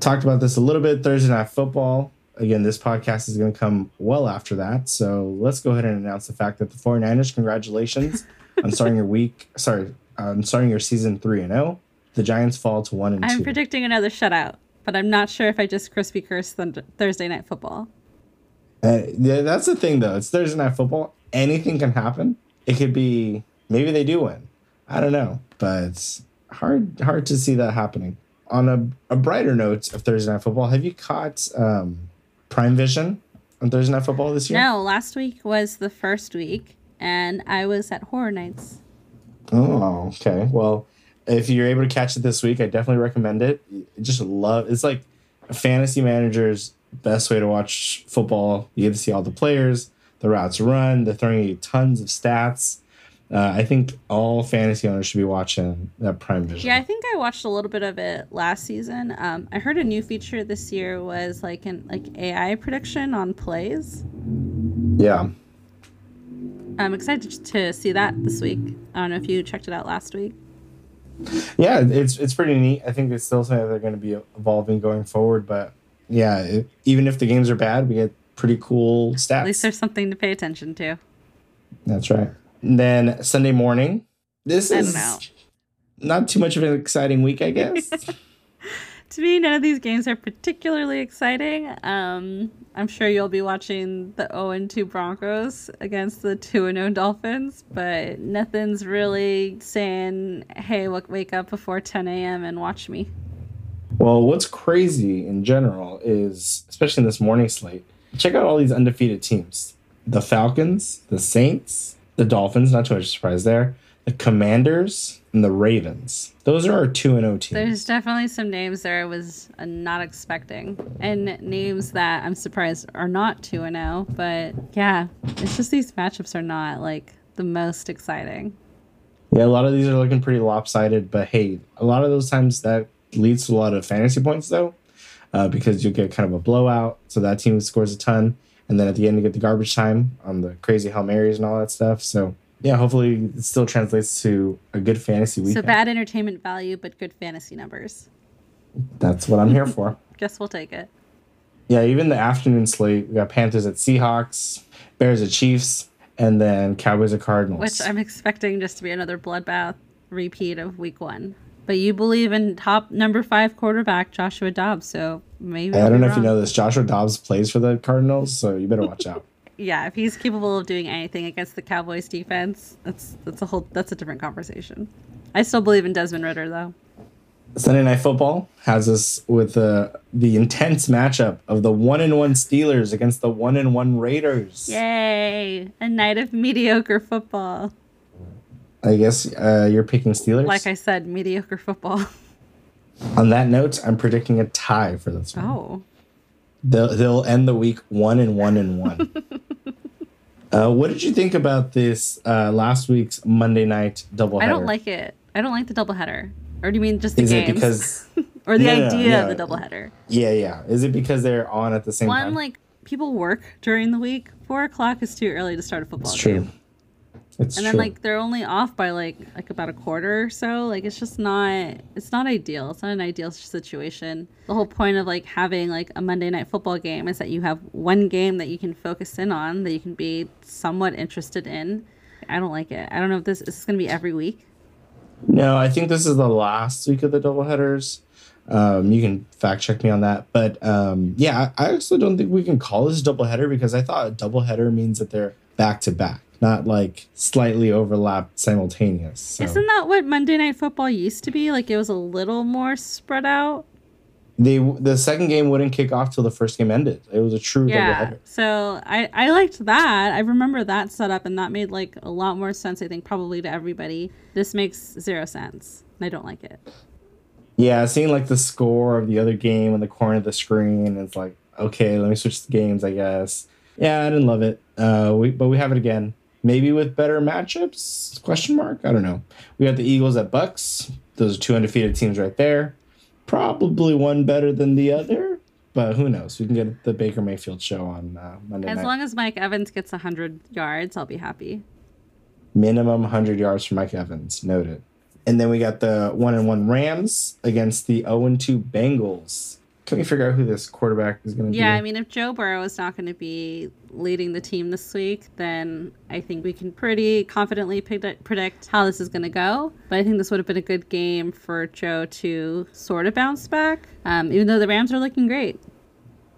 Talked about this a little bit Thursday night football. Again, this podcast is going to come well after that. So let's go ahead and announce the fact that the 49ers, congratulations on starting your week, sorry, on starting your season 3 and 0. The Giants fall to 1 and 2. I'm predicting another shutout, but I'm not sure if I just crispy curse th- Thursday night football. Uh, yeah, that's the thing, though. It's Thursday night football. Anything can happen. It could be maybe they do win. I don't know, but it's hard hard to see that happening. On a, a brighter note of Thursday night football, have you caught um, Prime Vision on Thursday night football this year? No, last week was the first week, and I was at Horror Nights. Oh, okay. Well, if you're able to catch it this week, I definitely recommend it. Just love it's like a fantasy manager's best way to watch football. You get to see all the players, the routes run, they're throwing you tons of stats. Uh, I think all fantasy owners should be watching that Prime Vision. Yeah, I think I watched a little bit of it last season. Um, I heard a new feature this year was like an like AI prediction on plays. Yeah. I'm excited to see that this week. I don't know if you checked it out last week. Yeah, it's it's pretty neat. I think it's still something that they're going to be evolving going forward. But yeah, it, even if the games are bad, we get pretty cool stats. At least there's something to pay attention to. That's right. And then Sunday morning. This is know. not too much of an exciting week, I guess. To me, none of these games are particularly exciting. Um, I'm sure you'll be watching the 0 2 Broncos against the 2 0 Dolphins, but nothing's really saying, hey, look, wake up before 10 a.m. and watch me. well, what's crazy in general is, especially in this morning slate, check out all these undefeated teams: the Falcons, the Saints, the Dolphins. Not too much surprise there. The Commanders and the Ravens. Those are our two and O teams. There's definitely some names there I was uh, not expecting, and names that I'm surprised are not 2 and 0. But yeah, it's just these matchups are not like the most exciting. Yeah, a lot of these are looking pretty lopsided, but hey, a lot of those times that leads to a lot of fantasy points though, uh, because you get kind of a blowout, so that team scores a ton, and then at the end you get the garbage time on the crazy hail marys and all that stuff. So yeah, hopefully it still translates to a good fantasy week. So bad entertainment value, but good fantasy numbers. That's what I'm here for. Guess we'll take it. Yeah, even the afternoon slate, we got Panthers at Seahawks, Bears at Chiefs, and then Cowboys at Cardinals. Which I'm expecting just to be another bloodbath repeat of week one. But you believe in top number five quarterback Joshua Dobbs, so maybe I don't know if you know this. Joshua Dobbs plays for the Cardinals, so you better watch out. Yeah, if he's capable of doing anything against the Cowboys defense, that's that's a whole that's a different conversation. I still believe in Desmond Ridder though. Sunday Night Football has us with uh, the intense matchup of the one and one Steelers against the one and one Raiders. Yay! A night of mediocre football. I guess uh, you're picking Steelers. Like I said, mediocre football. On that note, I'm predicting a tie for this one. Oh. They'll, they'll end the week one and one and one. uh, what did you think about this uh, last week's Monday night doubleheader? I don't like it. I don't like the doubleheader. Or do you mean just the Is games? it because? or the no, idea yeah. of the doubleheader? Yeah, yeah. Is it because they're on at the same One, time? One like people work during the week. Four o'clock is too early to start a football it's game. true. It's And true. then like they're only off by like like about a quarter or so. Like it's just not it's not ideal. It's not an ideal situation. The whole point of like having like a Monday night football game is that you have one game that you can focus in on that you can be somewhat interested in. I don't like it. I don't know if this this is gonna be every week. No, I think this is the last week of the doubleheaders. Um, you can fact check me on that, but um, yeah, I I actually don't think we can call this a doubleheader because I thought a doubleheader means that they're back to back, not like slightly overlapped simultaneous. So Isn't that what Monday night football used to be? Like it was a little more spread out. they the second game wouldn't kick off till the first game ended. It was a true Yeah. So I I liked that. I remember that setup and that made like a lot more sense I think probably to everybody. This makes zero sense. and I don't like it. Yeah, seeing like the score of the other game in the corner of the screen, it's like, okay, let me switch the games, I guess. Yeah, I didn't love it. Uh, we, but we have it again. Maybe with better matchups? Question mark. I don't know. We got the Eagles at Bucks. Those are two undefeated teams right there. Probably one better than the other, but who knows? We can get the Baker Mayfield show on uh, Monday As night. long as Mike Evans gets 100 yards, I'll be happy. Minimum 100 yards for Mike Evans. Noted. And then we got the one and one Rams against the 0 and 2 Bengals. Can we figure out who this quarterback is going to Yeah, be? Yeah, I mean, if Joe Burrow is not going to be leading the team this week, then I think we can pretty confidently predict, predict how this is going to go. But I think this would have been a good game for Joe to sort of bounce back, um, even though the Rams are looking great.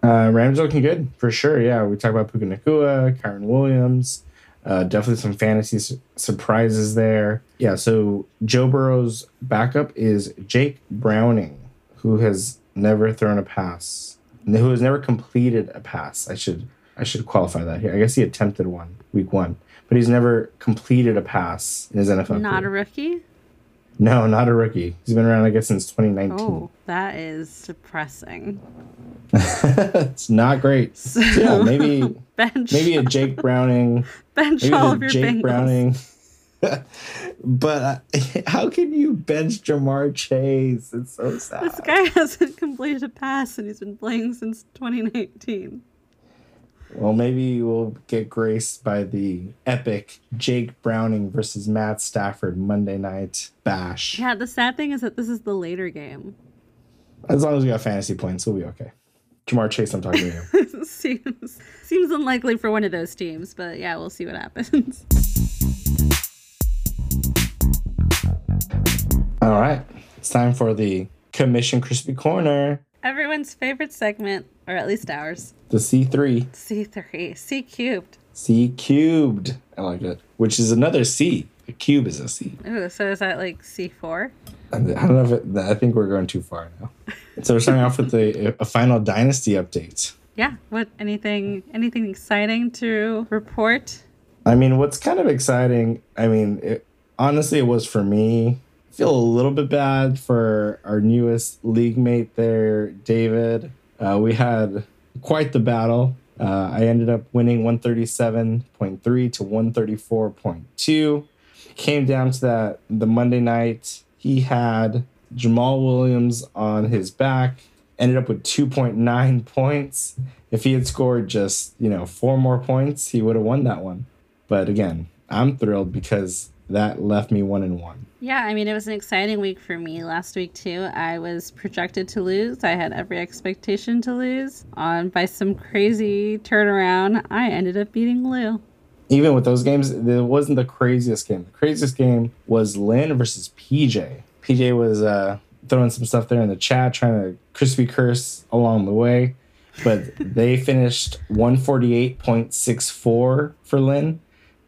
Uh, Rams are looking good for sure. Yeah, we talk about Puka Nakua, Kyren Williams. Uh, definitely some fantasy su- surprises there. Yeah, so Joe Burrow's backup is Jake Browning, who has never thrown a pass, who has never completed a pass. I should I should qualify that here. I guess he attempted one week one, but he's never completed a pass in his NFL. Not a rookie? no, not a rookie. He's been around I guess since 2019. Oh, that is depressing. it's not great. So, yeah, maybe bench, maybe a Jake Browning. bench all of your Jake Bengals. Browning. But uh, how can you bench Ja'Marr Chase? It's so sad. This guy hasn't completed a pass and he's been playing since 2019. Well, maybe we'll get graced by the epic Jake Browning versus Matt Stafford Monday night bash. Yeah, the sad thing is that this is the later game. As long as we got fantasy points, we'll be okay. Ja'Marr Chase, I'm talking to you. seems seems unlikely for one of those teams, but yeah, we'll see what happens. All right, it's time for the Commission Crispy Corner, Everyone's favorite segment, or at least ours, the C3, C3, C cubed. C cubed. I like it. Which is another C. A cube is a C. Ooh, so is that like C4? I don't know if it, I think we're going too far now. So we're starting off with the a final dynasty update. Yeah. What anything anything exciting to report? I mean, what's kind of exciting? I mean, it, honestly, it was for me. Feel a little bit bad for our newest league mate there, David. Uh, we had quite the battle. Uh, I ended up winning 137.3 to 134.2. Came down to that the Monday night. He had Jamaal Williams on his back, ended up with 2.9 points. If he had scored just, you know, four more points, he would have won that one. But again, I'm thrilled because that left me one and one. Yeah, I mean, it was an exciting week for me last week too. I was projected to lose. I had every expectation to lose. On by some crazy turnaround, I ended up beating Lou. Even with those games, it wasn't the craziest game. The craziest game was Lynn versus PJ. PJ was uh, throwing some stuff there in the chat, trying to crispy curse along the way. But they finished 148.64 for Lynn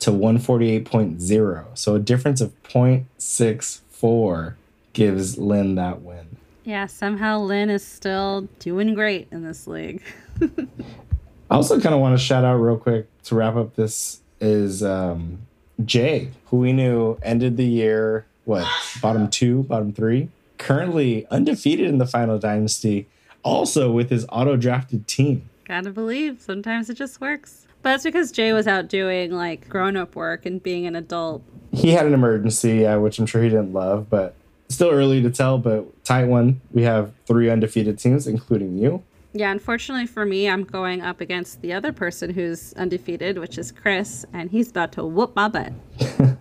to 148.0. So a difference of 0.64 gives Lynn that win. Yeah, somehow Lynn is still doing great in this league. I also kind of want to shout out real quick to wrap up this is um, Jay, who we knew ended the year, what, bottom two, bottom three? Currently undefeated in the final dynasty, also with his auto drafted team. Gotta believe sometimes it just works. But that's because Jay was out doing like grown up work and being an adult. He had an emergency, uh, which I'm sure he didn't love, but still early to tell. But tight one, we have three undefeated teams, including you. Yeah, unfortunately for me, I'm going up against the other person who's undefeated, which is Chris, and he's about to whoop my butt.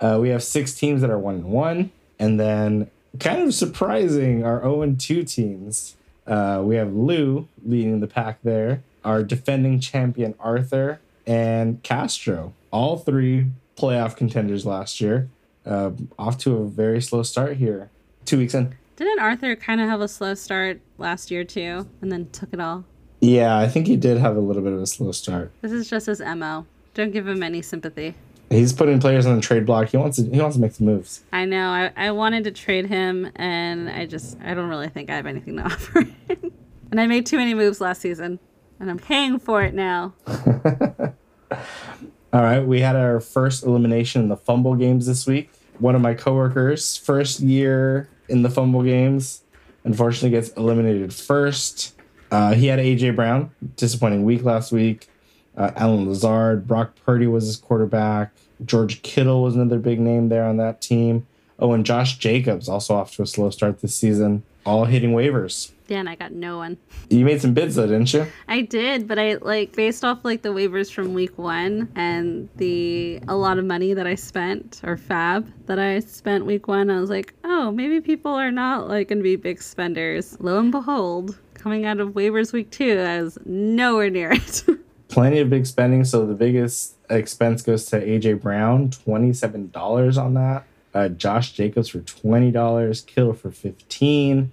Uh, we have six teams that are one and one, and then kind of surprising our 0 and 2 teams. Uh, we have Lou leading the pack there, our defending champion Arthur, and Castro. All three playoff contenders last year. Uh, off to a very slow start here. Two weeks in. Didn't Arthur kind of have a slow start last year too, and then took it all? Yeah, I think he did have a little bit of a slow start. This is just his mo. Don't give him any sympathy. He's putting players on the trade block. He wants to. He wants to make some moves. I know. I, I wanted to trade him, and I just I don't really think I have anything to offer him. and I made too many moves last season, and I'm paying for it now. All right, we had our first elimination in the fumble games this week. One of my coworkers, first year in the fumble games, unfortunately gets eliminated first. Uh, he had AJ Brown, disappointing week last week. Uh, Allen Lazard, Brock Purdy was his quarterback. George Kittle was another big name there on that team. Oh, and Josh Jacobs also off to a slow start this season. All hitting waivers. Yeah, and I got no one. You made some bids though, didn't you? I did, but I like based off like the waivers from week one and the a lot of money that I spent or FAAB that I spent week one. I was like, oh, maybe people are not like gonna be big spenders. Lo and behold, coming out of waivers week two, I was nowhere near it. Plenty of big spending. So the biggest expense goes to AJ Brown, twenty seven dollars on that. Uh, Josh Jacobs for twenty dollars, Kittle for fifteen.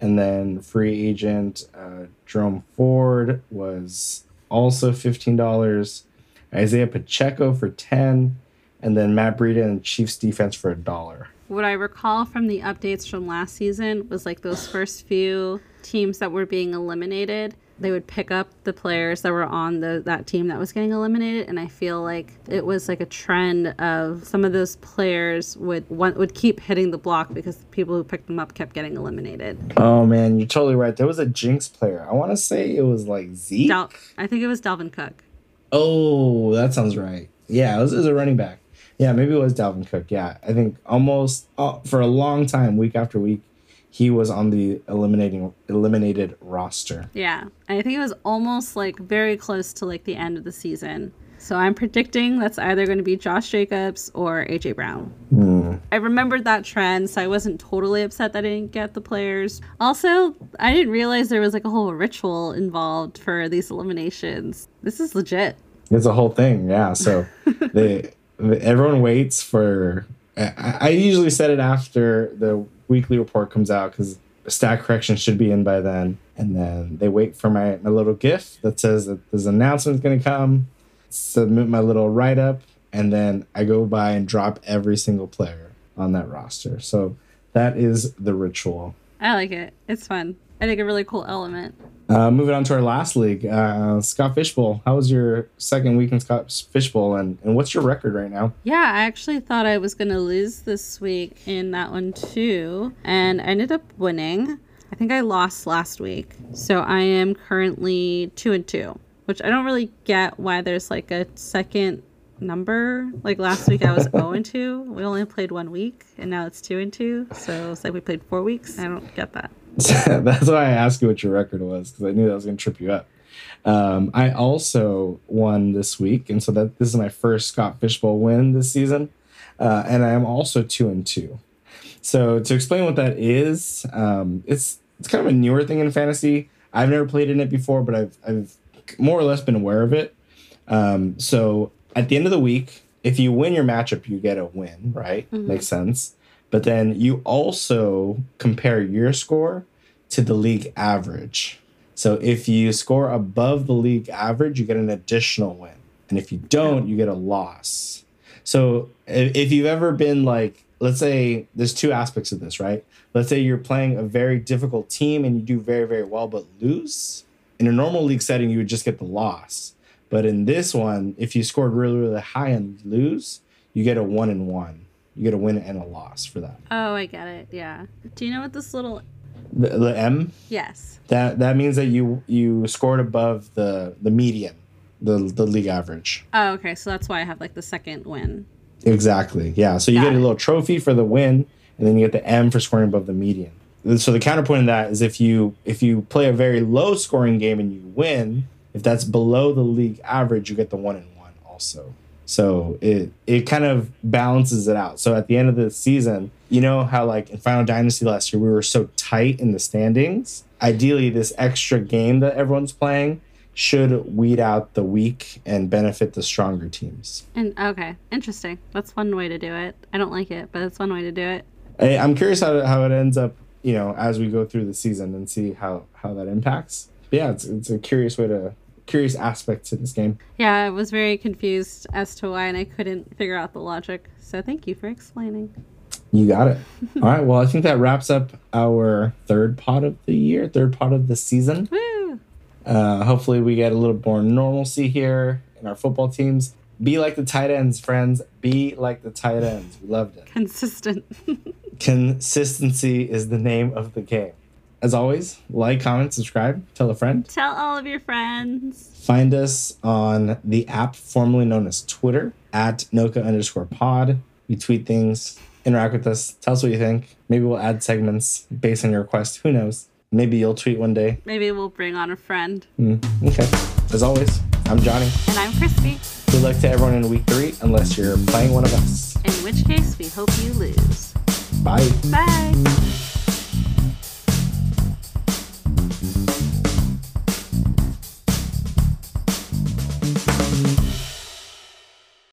And then free agent uh, Jerome Ford was also $15. Isaiah Pacheco for 10 and then Matt Breida and Chiefs defense for a dollar. what I recall from the updates from last season was like those first few teams that were being eliminated, they would pick up the players that were on the that team that was getting eliminated, and I feel like it was like a trend of some of those players would want, would keep hitting the block because the people who picked them up kept getting eliminated. Oh man, you're totally right. There was a Jinx player. I want to say it was like Zeke. Dal- I think it was Dalvin Cook. Oh, that sounds right. Yeah, it was, it was a running back. Yeah, maybe it was Dalvin Cook. Yeah, I think almost uh, for a long time, week after week, he was on the eliminating eliminated roster. Yeah, I think it was almost like very close to like the end of the season. So I'm predicting that's either going to be Josh Jacobs or AJ Brown. Hmm. I remembered that trend, so I wasn't totally upset that I didn't get the players. Also, I didn't realize there was like a whole ritual involved for these eliminations. This is legit. It's a whole thing. Yeah. So they everyone waits for. I, I usually set it after the weekly report comes out because stat correction should be in by then, and then they wait for my, my little GIF that says that this announcement is going to come. Submit my little write up, and then I go by and drop every single player on that roster. So that is the ritual. I like it. It's fun. I think a really cool element. Uh, moving on to our last league, uh, Scott Fish Bowl. How was your second week in Scott Fish Bowl, and, and what's your record right now? Yeah, I actually thought I was going to lose this week in that one too, and I ended up winning. I think I lost last week. So I am currently 2 and 2, which I don't really get why there's like a second number. Like last week I was 0 and 2. We only played one week and now it's 2 and 2. So it's like we played 4 weeks. I don't get that. That's why I asked you what your record was because I knew that was going to trip you up. Um, I also won this week, and so that this is my first Scott Fish Bowl win this season, uh, and I am also two and two. So to explain what that is, um, it's it's kind of a newer thing in fantasy. I've never played in it before, but I've I've more or less been aware of it. Um, so at the end of the week, if you win your matchup, you get a win, right? Makes sense. But then you also compare your score to the league average. So if you score above the league average, you get an additional win. And if you don't, you get a loss. So if you've ever been like, let's say there's two aspects of this, right? Let's say you're playing a very difficult team and you do very, very well, but lose. In a normal league setting, you would just get the loss. But in this one, if you scored really, really high and lose, you get a one and one. You get a win and a loss for that. Oh, I get it. Yeah. Do you know what this little The, the M Yes. that that means that you you scored above the the median, the the league average. Oh, okay. So that's why I have like the second win. Exactly. Yeah. So you Got get a little trophy for the win, and then you get the M for scoring above the median. So the counterpoint in that is if you if you play a very low scoring game and you win, if that's below the league average, you get the one and one also. So it it kind of balances it out. So at the end of the season, you know how like in Final Dynasty last year we were so tight in the standings. Ideally, this extra game that everyone's playing should weed out the weak and benefit the stronger teams. And okay, interesting. That's one way to do it. I don't like it, but it's one way to do it. I, I'm curious how, how it ends up, you know, as we go through the season and see how how that impacts. But yeah, it's it's a curious way to curious aspect to this game. Yeah, I was very confused as to why, and I couldn't figure out the logic. So thank you for explaining. You got it. All right. Well, I think that wraps up our third pot of the year, third pot of the season. Woo! Uh, hopefully, we get a little more normalcy here in our football teams. Be like the tight ends, friends. Be like the tight ends. We loved it. Consistent. Consistency is the name of the game. As always, like, comment, subscribe, tell a friend. Tell all of your friends. Find us on the app formerly known as Twitter at NOCA underscore pod. We tweet things interact with us. Tell us what you think. Maybe we'll add segments based on your request. Who knows? Maybe you'll tweet one day. Maybe we'll bring on a friend. Mm, okay. As always, I'm Jhonny. And I'm Crispy. Good luck to everyone in week three, unless you're playing one of us. In which case, we hope you lose. Bye. Bye.